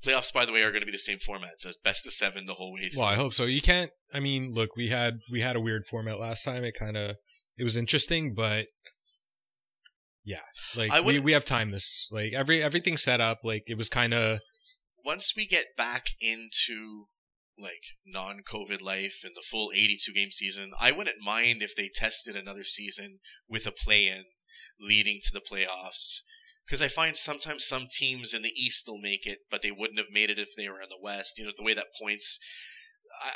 playoffs. By the way, are going to be the same format. So it's best of seven the whole way through. Well, I hope so. You can't. I mean, look, we had we had a weird format last time. It kind of it was interesting, but yeah, like I we we have time. This like every everything set up. Like it was kind of once we get back into like non-COVID life and the full 82 game season, I wouldn't mind if they tested another season with a play-in leading to the playoffs. Because I find sometimes some teams in the East will make it, but they wouldn't have made it if they were in the West. You know, the way that points,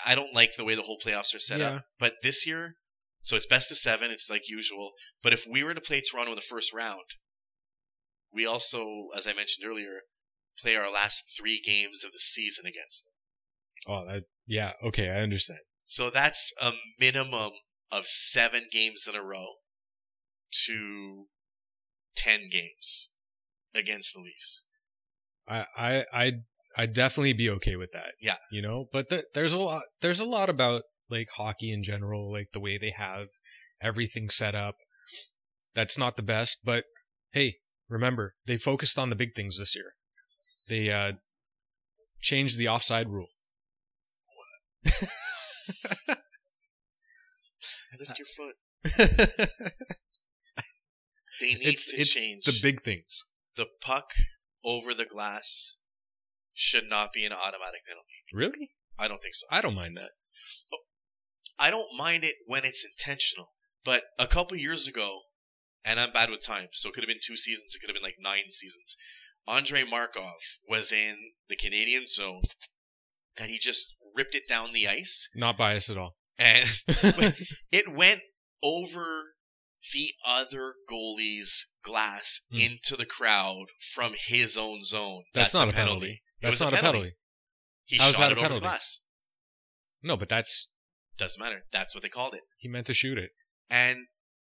I, I don't like the way the whole playoffs are set Yeah. up. But this year, so it's best of seven. It's like usual. But if we were to play Toronto in the first round, we also, as I mentioned earlier, play our last three games of the season against them. Oh, that, yeah. Okay, I understand. So that's a minimum of seven games in a row to ten games against the Leafs. I, I, I, I'd definitely be okay with that. Yeah. You know, but th- there's a lot, there's a lot about like hockey in general, like the way they have everything set up. That's not the best, but hey, remember, they focused on the big things this year. They, uh, changed the offside rule. Lift your foot. They need it's, to it's change the big things. the puck over the glass should not be an automatic penalty. Really? I don't think so. I don't mind that. I don't mind it when it's intentional. But a couple years ago, and I'm bad with time, so it could have been two seasons, it could have been like nine seasons. Andre Markov was in the Canadian zone and he just ripped it down the ice Not biased at all. and it went over the other goalie's glass Hmm. into the crowd from his own zone. That's, not a penalty. It That's not a penalty. penalty. He How's shot that a it over the glass. No, but that's Doesn't matter. That's what they called it. he meant to shoot it. And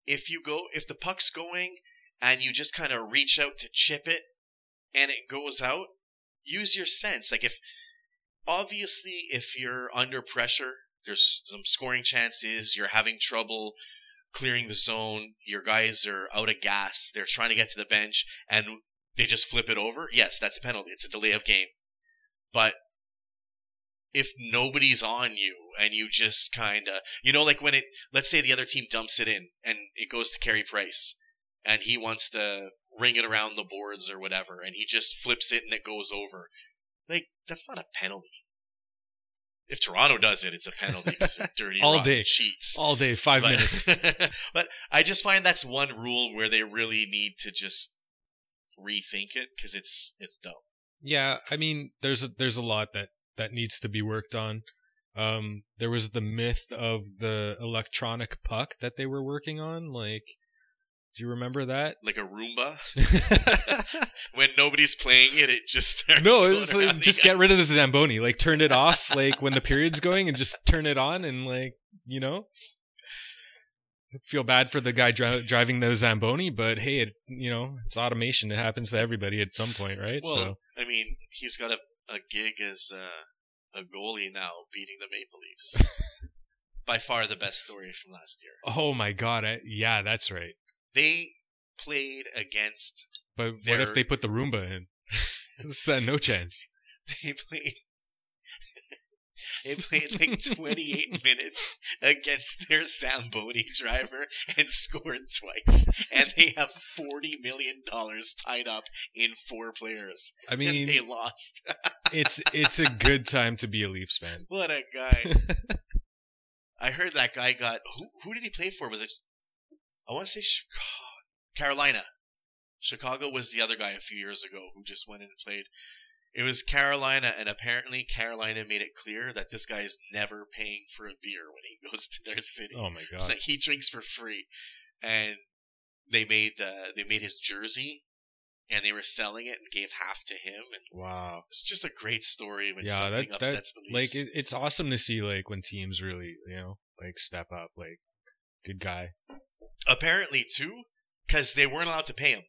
if you go, if the puck's going and you just kind of reach out to chip it and it goes out, use your sense. Like if, obviously, if you're under pressure, there's some scoring chances, you're having trouble clearing the zone, your guys are out of gas, they're trying to get to the bench and they just flip it over. Yes, that's a penalty. It's a delay of game. But if nobody's on you and you just kind of, you know, like when it, let's say the other team dumps it in and it goes to Carey Price and he wants to ring it around the boards or whatever and he just flips it and it goes over. Like, that's not a penalty. If Toronto does it, it's a penalty because dirty, All day. cheats. All day, five but, minutes. but I just find that's one rule where they really need to just rethink it because it's it's dumb. Yeah, I mean, there's a, there's a lot that that needs to be worked on. Um, there was the myth of the electronic puck that they were working on. Like, do you remember that? Like a Roomba, when nobody's playing it, it just starts. no, it's like, just get rid of the Zamboni. Like, turn it off. Like when the period's going, and just turn it on, and like you know, feel bad for the guy dri- driving the Zamboni, but hey, it you know, it's automation. It happens to everybody at some point, right? Well, so I mean, he's got a, a gig as uh, a goalie now, beating the Maple Leafs. By far the best story from last year. oh my god, I, yeah, that's right. They played against. But what They're- if they put the Roomba in? Is that no chance? They played. They played like 28 minutes against their Zamboni driver and scored twice. And they have $40 million tied up in four players. I and mean, they lost. it's it's a good time to be a Leafs fan. what a guy. I heard that guy got. Who, who did he play for? Was it. I want to say Chicago. Carolina. Chicago was the other guy a few years ago who just went in and played. It was Carolina, and apparently Carolina made it clear that this guy is never paying for a beer when he goes to their city. Oh my god. Like he drinks for free, and they made uh, they made his jersey, and they were selling it and gave half to him, and Wow. it's just a great story when Yeah, something that, that upsets the like it, it's awesome to see like when teams really, you know, like step up like good guy. apparently too, because they weren't allowed to pay him.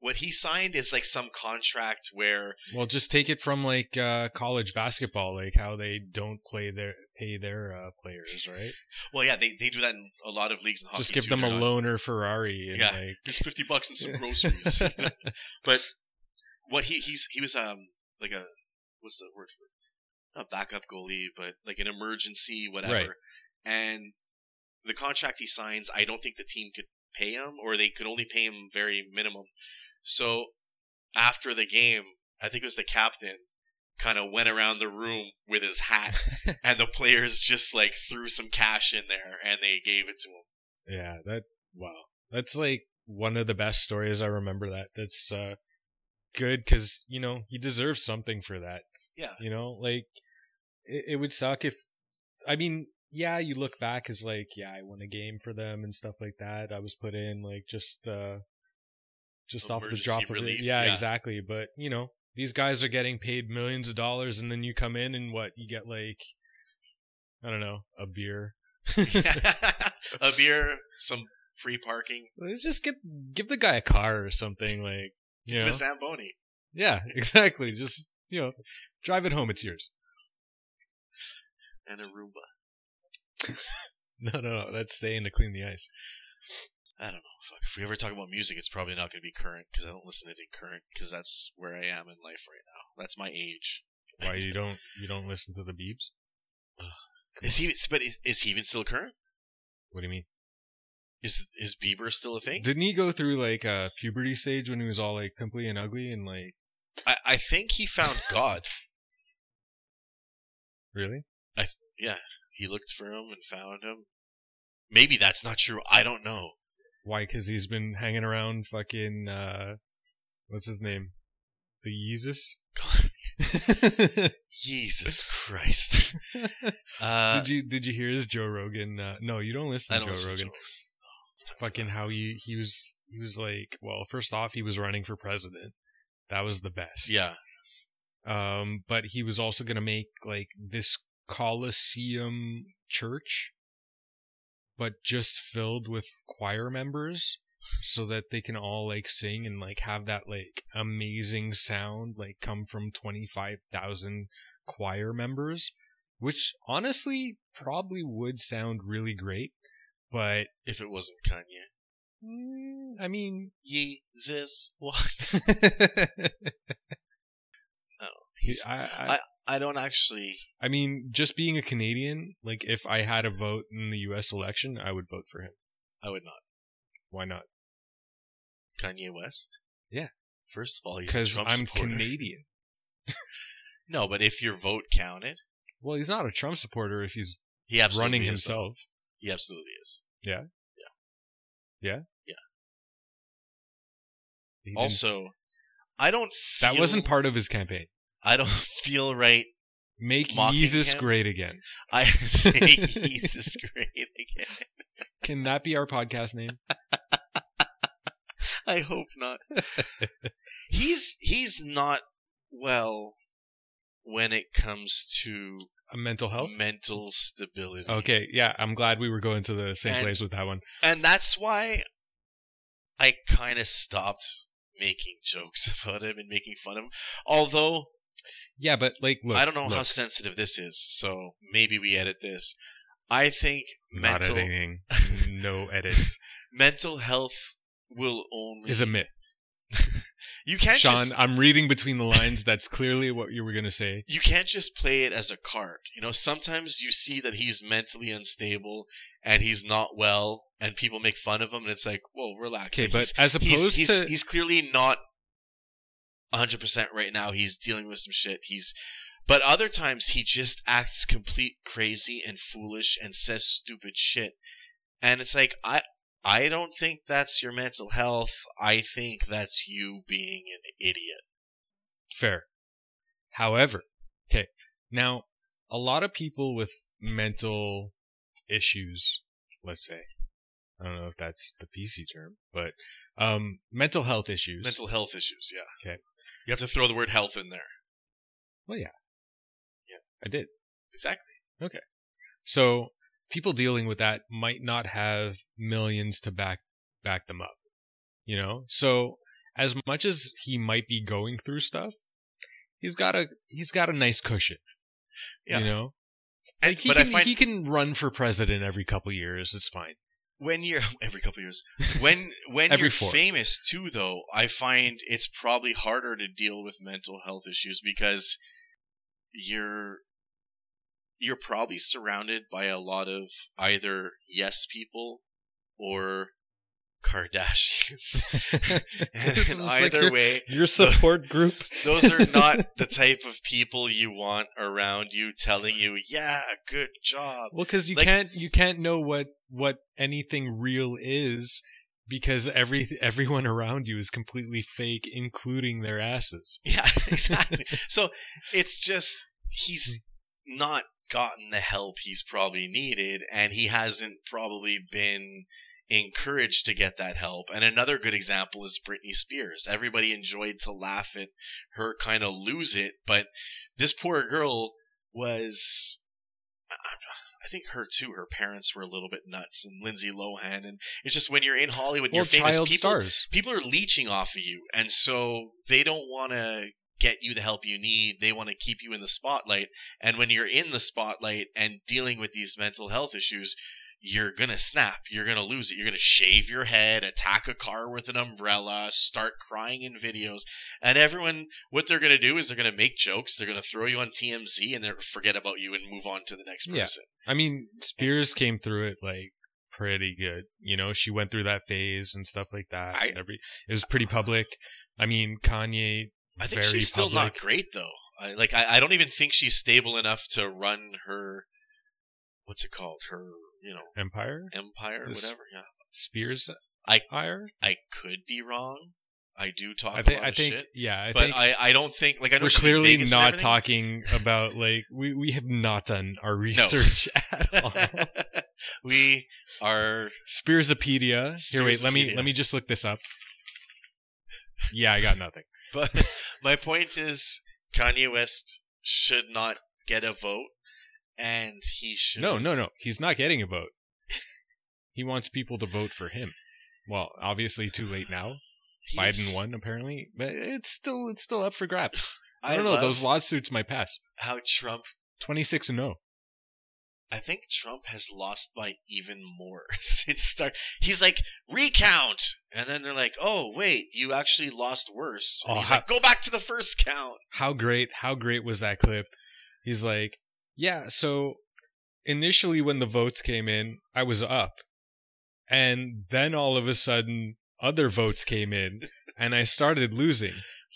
What he signed is like some contract where Well, just take it from like uh college basketball like how they don't play their pay their uh players, right? Well, yeah, they, they do that in a lot of leagues in hockey. just give too. them a They're not- loaner Ferrari and Yeah. like Here's fifty bucks and some groceries. but what he he's he was um like a what's the word for it? not backup goalie, but like an emergency whatever. Right. And the contract he signs, I don't think the team could pay him, or they could only pay him very minimum. So after the game, I think it was the captain kind of went around the room with his hat, and the players just like threw some cash in there, and they gave it to him. Yeah, that wow. That's like one of the best stories I remember that. That's uh good cuz you know, he deserves something for that. Yeah. You know, like it, it would suck if, I mean, yeah, you look back as like, yeah, I won a game for them and stuff like that. I was put in like just, uh, just off the drop of relief, it. Yeah, yeah. exactly. But you know, these guys are getting paid millions of dollars, and then you come in and what? You get like, I don't know, a beer. a beer, some free parking, Let's just give give the guy a car or something like, you know. Zamboni. Yeah, exactly. Just you know, drive it home. It's yours. and a Roomba. No, no, no. That's staying to clean the ice. I don't know. Fuck. If we ever talk about music, it's probably not going to be current because I don't listen to anything current because that's where I am in life right now. That's my age. Why you don't you don't listen to the Beebs? Is he? But is, is he even still current? What do you mean? Is is Bieber still a thing? Didn't he go through like a puberty stage when he was all like pimply and ugly and like I, I think he found God. really? I Yeah, he looked for him and found him. Maybe that's not true. I don't know. Why? Because he's been hanging around fucking uh, what's his name? The Yeezus. Jesus Christ. Uh, did you did you hear his Joe Rogan? Uh, no, you don't listen to don't Joe listen to Rogan. Joe Fucking how he he was he was like well first off he was running for president that was the best Yeah. um but he was also gonna make like this coliseum church but just filled with choir members so that they can all like sing and like have that like amazing sound like come from 25,000 choir members which honestly probably would sound really great but If it wasn't Kanye. mm, I mean Jesus what? He's, I, I I don't actually. I mean just being a Canadian like if I had a vote in the US election I would vote for him I would not. why not Kanye West? Yeah. First of all, he's because I'm supporter. Canadian No, but if your vote counted, well he's not a Trump supporter if he's he running is, though. himself He absolutely is. He didn't- Also, I don't. Feel, that wasn't part of his campaign I don't feel right. make Jesus him? great again I think Jesus great again. can that be our podcast name I hope not. he's he's not well when it comes to a mental health mental stability. okay yeah I'm glad we were going to the same And- place with that one and that's why I kind of stopped making jokes about him and making fun of him. Although yeah but like look I don't know how sensitive this is, so maybe we edit this. I think not mental editing no edits mental health will only is a myth You can't Sean, just I'm reading between the lines. That's clearly what you were going to say. you can't just play it as a card. You know, sometimes you see that he's mentally unstable and he's not well, and people make fun of him, and it's like, well, relax. Okay, Like, but as opposed he's, to he's clearly not 100% right now. He's dealing with some shit. He's, but other times he just acts complete crazy and foolish and says stupid shit. And it's like, I, I don't think that's your mental health. I think that's you being an idiot. fair. However, okay, now a lot of people with mental issues, let's say, I don't know if that's the PC term, but um, mental health issues. Mental health issues, yeah. Okay. You have to throw the word health in there. Well, yeah. Yeah. I did. Exactly. Okay. So people dealing with that might not have millions to back back them up. You know? So as much as he might be going through stuff, he's got a he's got a nice cushion. Yeah. You know? And, Like he but can I find he can run for president every couple years, it's fine. When you're every couple of years, when when you're four. famous too, though, I find it's probably harder to deal with mental health issues because you're you're probably surrounded by a lot of either yes people or Kardashians. And like either your- way, Your support group. those are not the type of people you want around you telling you, "Yeah, good job." Well, because you Like- can't you can't know what what anything real is because every everyone around you is completely fake, including their asses. Yeah, exactly. so it's just he's hmm. not gotten the help he's probably needed, and he hasn't probably been encouraged to get that help. And another good example is Britney Spears. Everybody enjoyed to laugh at her kind of lose it, but this poor girl was. I think her too. Her parents were a little bit nuts, and Lindsay Lohan, and it's just when you're in Hollywood, well, you're famous. People, stars. people are leeching off of you, and so they don't want to get you the help you need. They want to keep you in the spotlight, and when you're in the spotlight and dealing with these mental health issues, you're gonna snap. You're gonna lose it. You're gonna shave your head, attack a car with an umbrella, start crying in videos, and everyone, what they're gonna do is they're gonna make jokes. They're gonna throw you on TMZ, and they're gonna forget about you and move on to the next Yeah. person. I mean, Spears came through it like pretty good. You know, she went through that phase and stuff like that. I- and every it was pretty public. I mean, Kanye. I think she's still not great though. I, like I, I don't even think she's stable enough to run her. What's it called? Her you know Empire empire This- whatever. Yeah, Spears. I- Empire. I could be wrong. I do talk I a think. lot I of think. shit, Yeah, I but think I, I don't think like I know we're clearly Vegas and not everything. talking about like we we have not done our research at all. we are Spearsopedia. Here, wait. Let me Spearsopedia. let me just look this up. Yeah, I got nothing. But my point is, Kanye West should not get a vote, and he should. No, no, no. He's not getting a vote. He wants people to vote for him. Well, obviously, too late now. Biden won apparently, but it's still it's still up for grabs. I don't know. Those lawsuits might pass. how Trump. Twenty six and oh. zero. I think Trump has lost by even more since start. He's like recount, and then they're like, "Oh wait, you actually lost worse." And Oh, he's how- like, "Go back to the first count." How great! How great was that clip? He's like, yeah. So initially, when the votes came in, I was up, and then all of a sudden, other votes came in, and I started losing.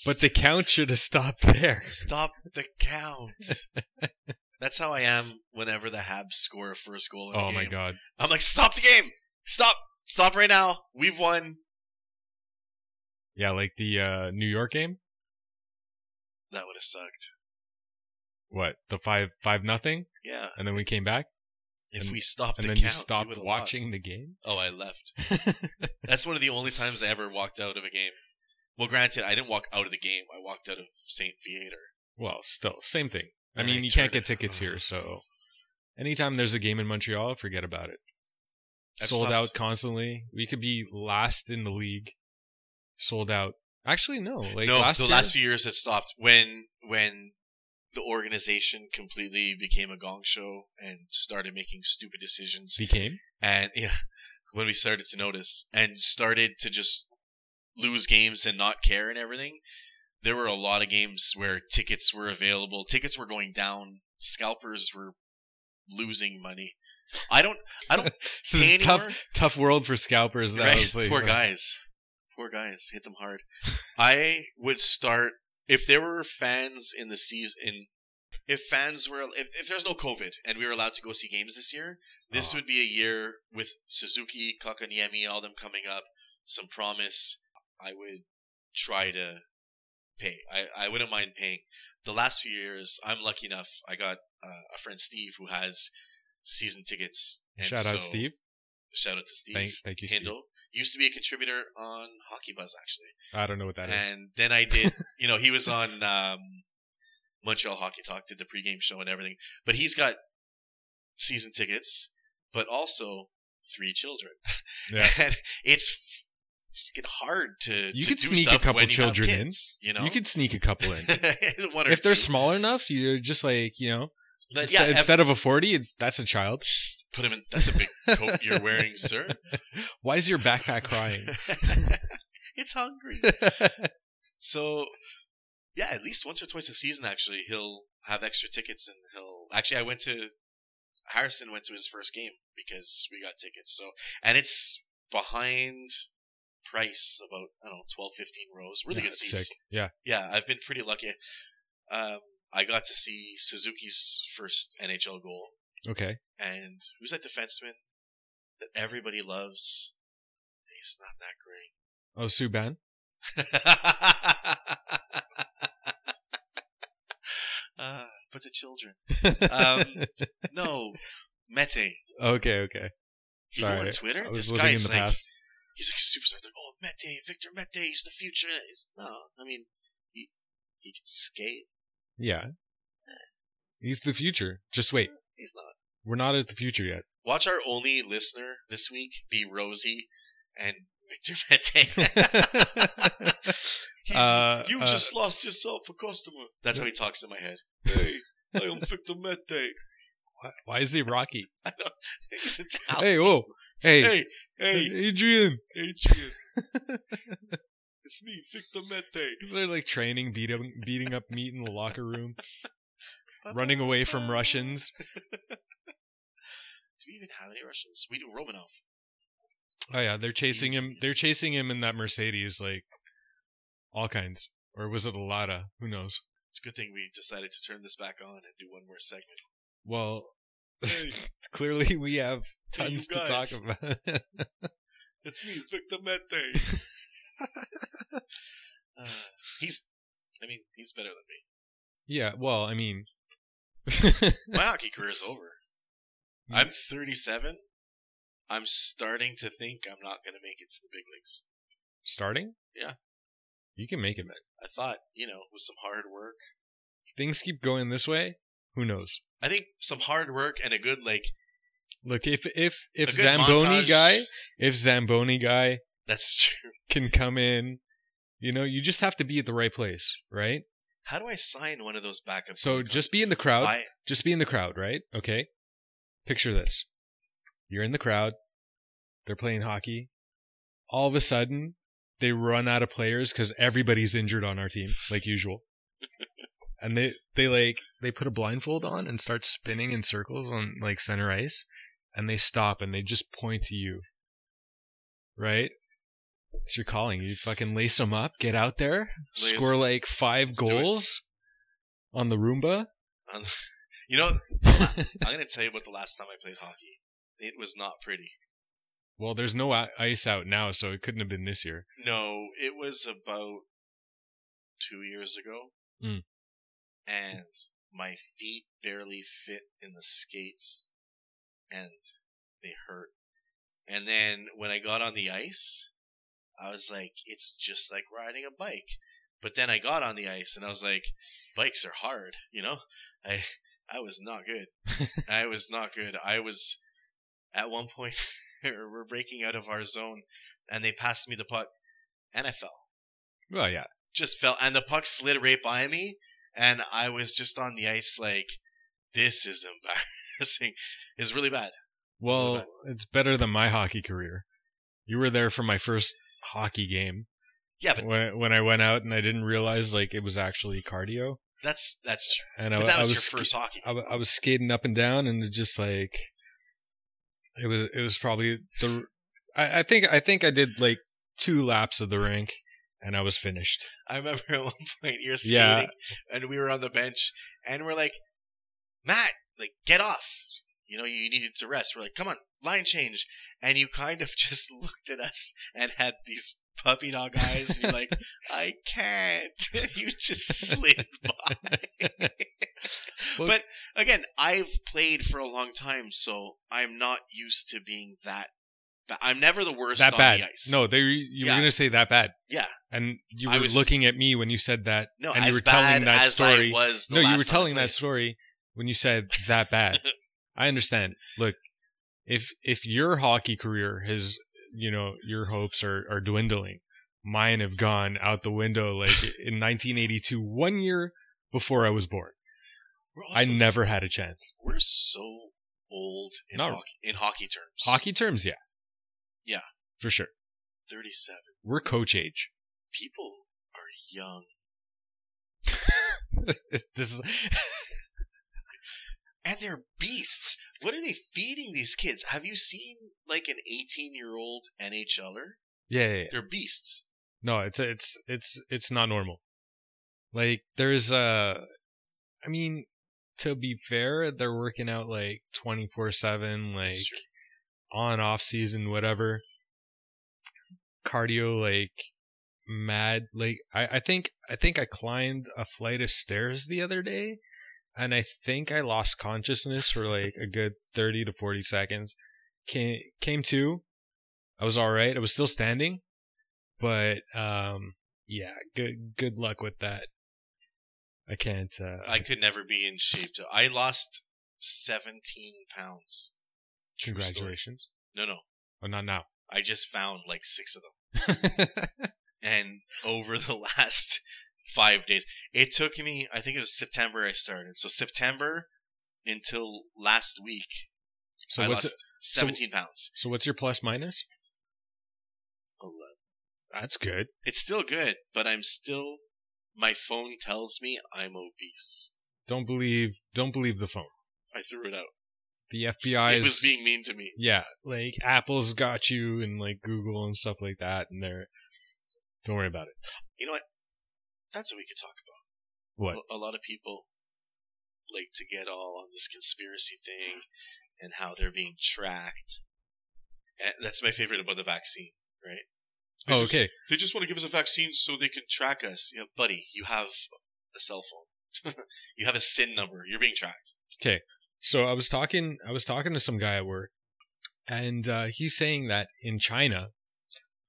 But the count should have stopped there. Stop the count. That's how I am whenever the Habs score a first goal in a Oh game. my god. I'm like, stop the game! Stop! Stop right now! We've won. Yeah, like the uh, New York game. That would have sucked. What the five five nothing, Yeah. and then we came back, If And- we stopped and the then count, you stopped watching lost. the game. Oh, I left. That's one of the only times I ever walked out of a game. Well, granted, I didn't walk out of the game. I walked out of St. Theater. Well, still same thing. I And mean, I you can't turned get it- tickets here, so anytime there's a game in Montreal, forget about it. I've Sold stopped- out constantly. We could be last in the league. Sold out. Actually, no. Like no, last the year, last few years it stopped when when the organization completely became a gong show and started making stupid decisions. became. and yeah, when we started to notice and started to just lose games and not care and everything, there were a lot of games where tickets were available. Tickets were going down. Scalpers were losing money. I don't. I don't. This is Pay a tough, anymore? tough world for scalpers. That right? was like, Poor uh, guys. Poor guys. Hit them hard. I would start if there were fans in the season. If fans were, if, if there's no COVID and we were allowed to go see games this year, this Oh. would be a year with Suzuki, Kotkaniemi, all them coming up, some promise. I would try to pay. I, I wouldn't mind paying. The last few years, I'm lucky enough. I got uh, a friend Steve who has season tickets. And Shout out, so- Steve. Shout out to Steve. Thank, thank you, Steve. Hindle used to be a contributor on Hockey Buzz actually, I don't know what that is. and then I did. you know, he was on um, Montreal Hockey Talk, did the pregame show and everything. But he's got season tickets, but also three children, Yeah. and it's it's fucking hard to. You to could sneak a couple when you children in. You know, You could sneak a couple in. One or if they're small enough, you're just like you know. But Instead, yeah, instead of a forty, it's that's a child. Put him in. That's a big coat you're wearing, sir. Why is your backpack crying? it's hungry. So, yeah, at least once or twice a season, actually, he'll have extra tickets and he'll. Actually, I went to. Harrison went to his first game because we got tickets. So, and it's behind Price, about, I don't know, 12, 15 rows. Really Yeah, good seats. Sick. Yeah. Yeah, I've been pretty lucky. Um, I got to see Suzuki's first NHL goal. Okay. And who's that defenseman that everybody loves? He's not that great. Oh, Subban. uh, but the children. Um, no, Mete. okay, okay. You go Sorry, on Twitter. I was This guy's like, past. he's like a superstar. Like, oh, Mete, Victor Mete, he's the future. He's, no, I mean, he he can skate. Yeah, he's the future. Just wait, He's not. we're not at the future yet. Watch our only listener this week be Rosie and Victor Mete. Uh, you uh, just lost yourself a customer. That's how he talks in my head. Hey, I am Victor Mete. Why- Why is he Rocky? I don't. He's Italian. Hey, whoa, hey, hey, hey, Adrian. Adrian. it's me, Victor Mete. Is there like training, beating, beating up meat in the locker room, running away from Russians? Do we even have any Russians? We do Romanov. Oh yeah, they're chasing him. They're chasing him in that Mercedes, like all kinds. Or was it a Lada? Who knows? It's a good thing we decided to turn this back on and do one more segment. Well, Hey, clearly we have Hey, tons to talk about. it's me, Victor Mete. uh, he's, I mean, he's better than me. yeah, well, I mean, My hockey career is over. I'm 37. I'm starting to think I'm not going to make it to the big leagues. starting. Yeah. you can make it, man. I thought, you know, with some hard work, If things keep going this way, who knows? I think some hard work and a good like Look, if if if Zamboni montage. guy, if Zamboni guy that's true. can come in, you know, you just have to be at the right place, right? How do I sign one of those backup? So just be in the crowd. I, Just be in the crowd, right? Okay. Picture this. You're in the crowd. They're playing hockey. All of a sudden, they run out of players because everybody's injured on our team, like usual. and they, they like, they put a blindfold on and start spinning in circles on like center ice. And they stop and they just point to you. Right? It's your calling. You fucking lace them up, get out there, score like 5 Let's goals on the Roomba. you know, I'm going to tell you about the last time I played hockey. It was not pretty. Well, there's no ice out now, so it couldn't have been this year. No, it was about two years ago. Mm. And my feet barely fit in the skates and they hurt. And then when I got on the ice, I was like, it's just like riding a bike. But then I got on the ice and I was like, bikes are hard, you know? I, I was not good. I was not good. I was, at one point, we're breaking out of our zone and they passed me the puck and I fell. Well, yeah. Just fell and the puck slid right by me and I was just on the ice like, this is embarrassing. It's really bad. Well, bad. it's better than my hockey career. You were there for my first hockey game Yeah, but when when I went out and I didn't realize like it was actually cardio. that's, that's true. And I, But that I was, was your first hockey. I, I was skating up and down and it just like it was it was probably the I, I think I think I did like two laps of the rink and I was finished. I remember at one point you're skating Yeah. and we were on the bench and we're like, Matt, like get off. You know, you needed to rest. We're like, come on, line change. And you kind of just looked at us and had these puppy dog eyes. And you're like, I can't. you just slid by. Well- but again, I've played for a long time, so I'm not used to being that. Ba- I'm never the worst that on bad. the ice. No, they you Yeah. were gonna say that bad. Yeah. And you were was- looking at me when you said that. no, and as you were bad telling that story. No, you were telling that story when you said that bad. I understand. Look, if if your hockey career has, you know, your hopes are are dwindling, mine have gone out the window. Like in 1982, one year before I was born, I never had a chance. We're so old in Not- hockey in hockey terms. Hockey terms, yeah, Yeah. for sure. thirty-seven. We're coach age. People are young, this is and they're beasts. What are they feeding these kids? Have you seen like an eighteen-year-old NHLer? yeah, yeah, yeah. They're beasts. No, it's it's it's it's not normal. Like there's a, I mean to be fair, they're working out like 24/7 like It's on off season whatever. Cardio like mad like I I think I think I climbed a flight of stairs the other day and I think I lost consciousness for like a good 30 to 40 seconds. Came came to. I was all right. I was still standing, but um yeah, good good luck with that. I can't uh I could never be in shape to. I lost 17 pounds. True story. congratulations. No, no. Oh, not now. I just found like six of them. And over the last five days, it took me, I think it was September I started. So September until last week, so I what's lost it, so- 17 pounds. so what's your plus minus? 11. That's good. It's still good, but I'm still, my phone tells me I'm obese. Don't believe don't believe the phone. I threw it out. The FBI It is was being mean to me. yeah, like Apple's got you and like Google and stuff like that, and they're don't worry about it. You know what? That's what we could talk about. What? A, lot of people like to get all on this conspiracy thing and how they're being tracked. And that's my favorite about the vaccine, right? They Oh, just- okay. They just want to give us a vaccine so they can track us. Yeah, buddy, you have a cell phone. you have a SIN number. You're being tracked. Okay. So I was talking I was talking to some guy at work and uh, he's saying that in China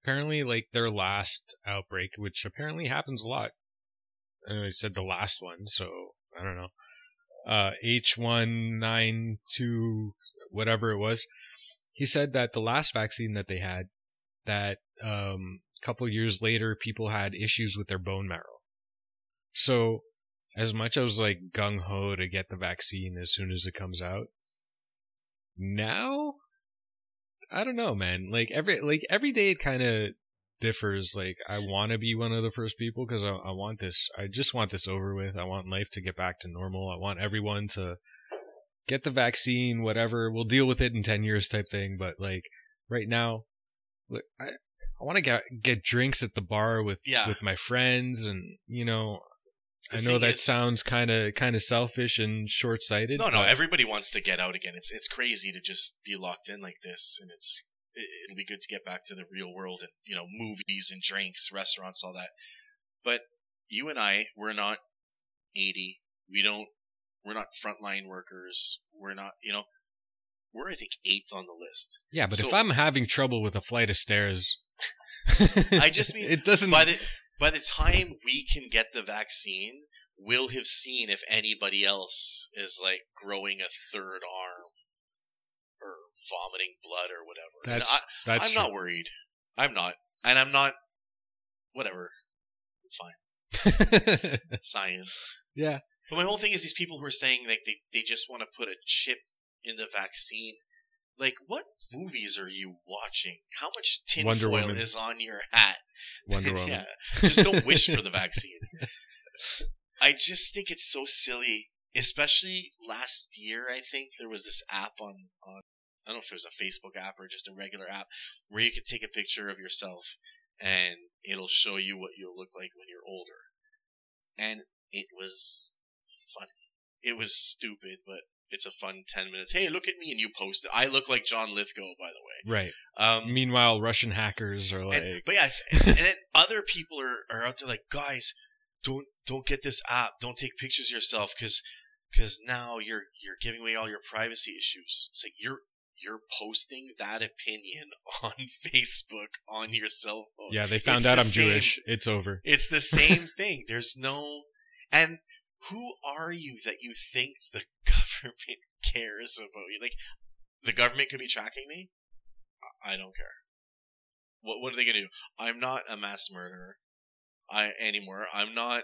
apparently like their last outbreak which apparently happens a lot. I he said the last one, so I don't know. Uh H192 whatever it was. He said that the last vaccine that they had that um a couple years later people had issues with their bone marrow. So as much as I like gung ho to get the vaccine as soon as it comes out, now I don't know, man. Like every like every day it kind of differs. Like I want to be one of the first people because I, I want this. I just want this over with. I want life to get back to normal. I want everyone to get the vaccine. Whatever, we'll deal with it in ten years, type thing. But like right now, look, I I want to get get drinks at the bar with Yeah. with my friends, and you know The I know that is- sounds kind of kind of selfish and short sighted. No, no, everybody wants to get out again. It's it's crazy to just be locked in like this, and it's it, it'll be good to get back to the real world and you know movies and drinks, restaurants, all that. But you and I, we're not eighty. We don't. We're not frontline workers. We're not. You know, we're I think eighth on the list. yeah, but if I'm having trouble with a flight of stairs, I just mean it doesn't. by the by the time we can get the vaccine, we'll have seen if anybody else is like growing a third arm vomiting blood or whatever. And that's I, that's I'm not worried. I'm not, and I'm not. Whatever, it's fine. Science. yeah, But my whole thing is these people who are saying like they they just want to put a chip in the vaccine. Like, what movies are you watching? How much tinfoil is on your hat? Wonder Woman. yeah, just don't wish for the vaccine. I just think it's so silly, especially last year. I think there was this app on on I don't know if it was a Facebook app or just a regular app where you could take a picture of yourself and it'll show you what you'll look like when you're older. And it was funny. It was stupid, but it's a fun 10 minutes. Hey, look at me and you post it. I look like John Lithgow, by the way. right. Um, Meanwhile, Russian hackers are like, and, but yeah, and then other people are, are out there like, guys, don't don't get this app. Don't take pictures of yourself because because now you're you're giving away all your privacy issues. It's like you're you're posting that opinion on Facebook on your cell phone. yeah, they found It's out the I'm same- Jewish. It's over. It's the same thing. There's no and who are you that you think the government cares about you? Like the government could be tracking me. I- I don't care. What what are they gonna do? I'm not a mass murderer. I anymore. I'm not.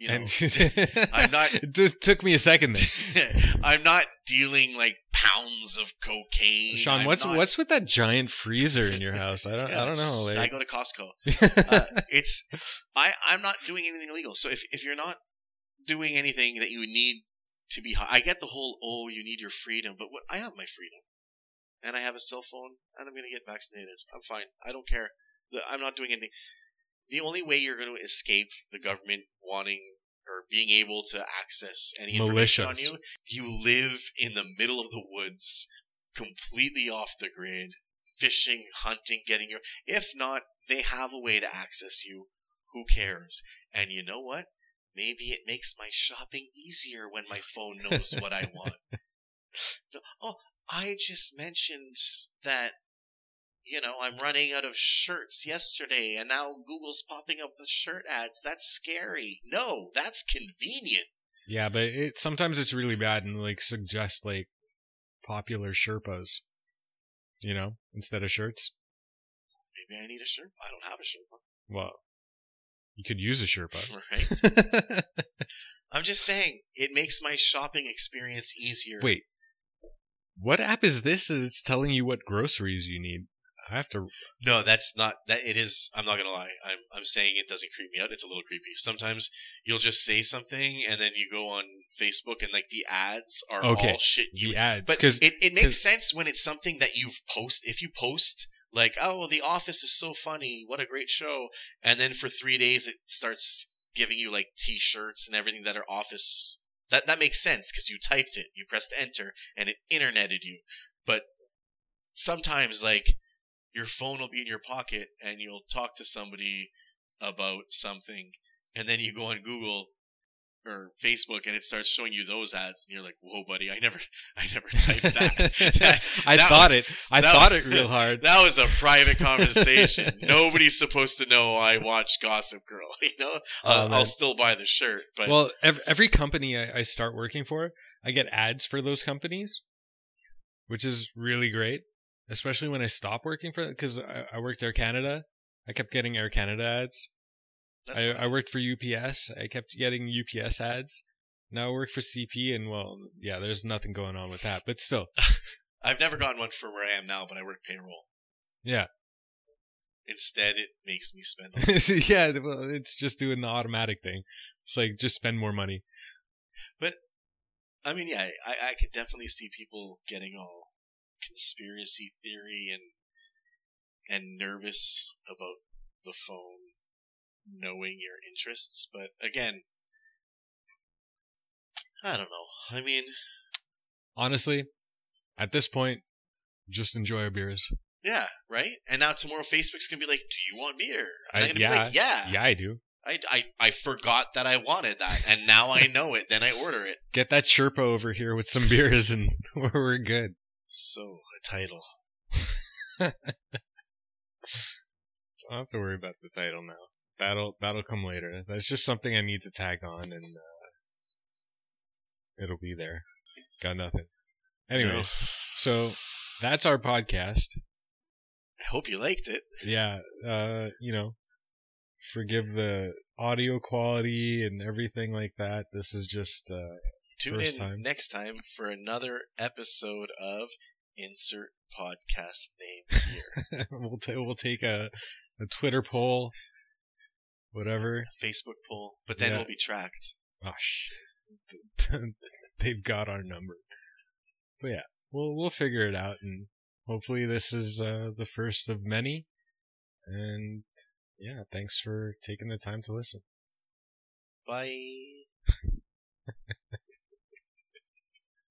You know, and I'm not- It just took me a second there. I'm not dealing like pounds of cocaine. Sean, I'm what's not- what's with that giant freezer in your house? I don't Yeah, I don't know. I go to Costco. uh, it's I I'm not doing anything illegal. So if if you're not doing anything that you need to be high, I get the whole oh you need your freedom, but what I have my freedom, and I have a cell phone, and I'm going to get vaccinated. I'm fine. I don't care. I'm not doing anything. The only way you're going to escape the government wanting or being able to access any information on you, you live in the middle of the woods, completely off the grid, fishing, hunting, getting your. If not, they have a way to access you. Who cares? And you know what? maybe it makes my shopping easier when my phone knows what I want. Oh, I just mentioned that you know, I'm running out of shirts yesterday and now Google's popping up with shirt ads. That's scary. No, that's convenient. Yeah, but it sometimes it's really bad and like suggest like popular Sherpas, you know, instead of shirts. Maybe I need a shirt. I don't have a Sherpa. Well, you could use a Sherpa. Right? I'm just saying, it makes my shopping experience easier. Wait, what app is this? It's telling you what groceries you need. I have to. No, that's not that. It is. I'm not gonna lie. I'm I'm saying it doesn't creep me out. It's a little creepy. Sometimes you'll just say something and then you go on Facebook and like the ads are Okay. all shit you. The ads, But it, it makes sense when it's something that you've post. If you post like, "Oh, The Office is so funny. What a great show," and then for three days it starts giving you like T-shirts and everything that are Office. That that makes sense because you typed it, you pressed enter, and it interneted you. But sometimes, like, your phone will be in your pocket and you'll talk to somebody about something, and then you go on Google or Facebook and it starts showing you those ads, and you're like, "Whoa, buddy! I never, I never typed that." That- I that- thought it. I thought it real hard. That was a private conversation. Nobody's supposed to know I watch Gossip Girl. You know, Oh, I'll. I'll still buy the shirt, but well, every, every company I, I start working for, I get ads for those companies, which is really great. Especially when I stop working for because I, I worked Air Canada. I kept getting Air Canada ads. I. I worked for UPS. I kept getting UPS ads. Now I work for CP, and well, yeah, there's nothing going on with that. But still, I've never gotten one for where I am now, but I work payroll. yeah, Instead, it makes me spend. yeah. Well, it's just doing the automatic thing. It's like just spend more money. But I mean, yeah, I, I could definitely see people getting all conspiracy theory and and nervous about the phone knowing your interests, but again, I don't know. I mean, Honestly, at this point, just enjoy our beers. yeah, right. And now tomorrow, Facebook's gonna be like, "Do you want beer?" And I- I'm gonna yeah. be like, "Yeah." Yeah, I do. I, I I forgot that I wanted that, and now I know it. Then I order it. Get that Sherpa over here with some beers, and we're good. So a title. I don't have to worry about the title now. That'll that'll come later. That's just something I need to tag on, and uh, it'll be there. Got nothing. Anyways, so that's our podcast. I hope you liked it. Yeah, uh, you know, forgive the audio quality and everything like that. This is just uh, Tune First in time. next time for another episode of Insert Podcast Name Here. we'll ta- we'll take a a Twitter poll, whatever. Facebook poll, but then Yeah. we'll be tracked. Oh shit. They've got our number. But yeah, we'll we'll figure it out and hopefully this is uh, the first of many. And yeah, thanks for taking the time to listen. Bye.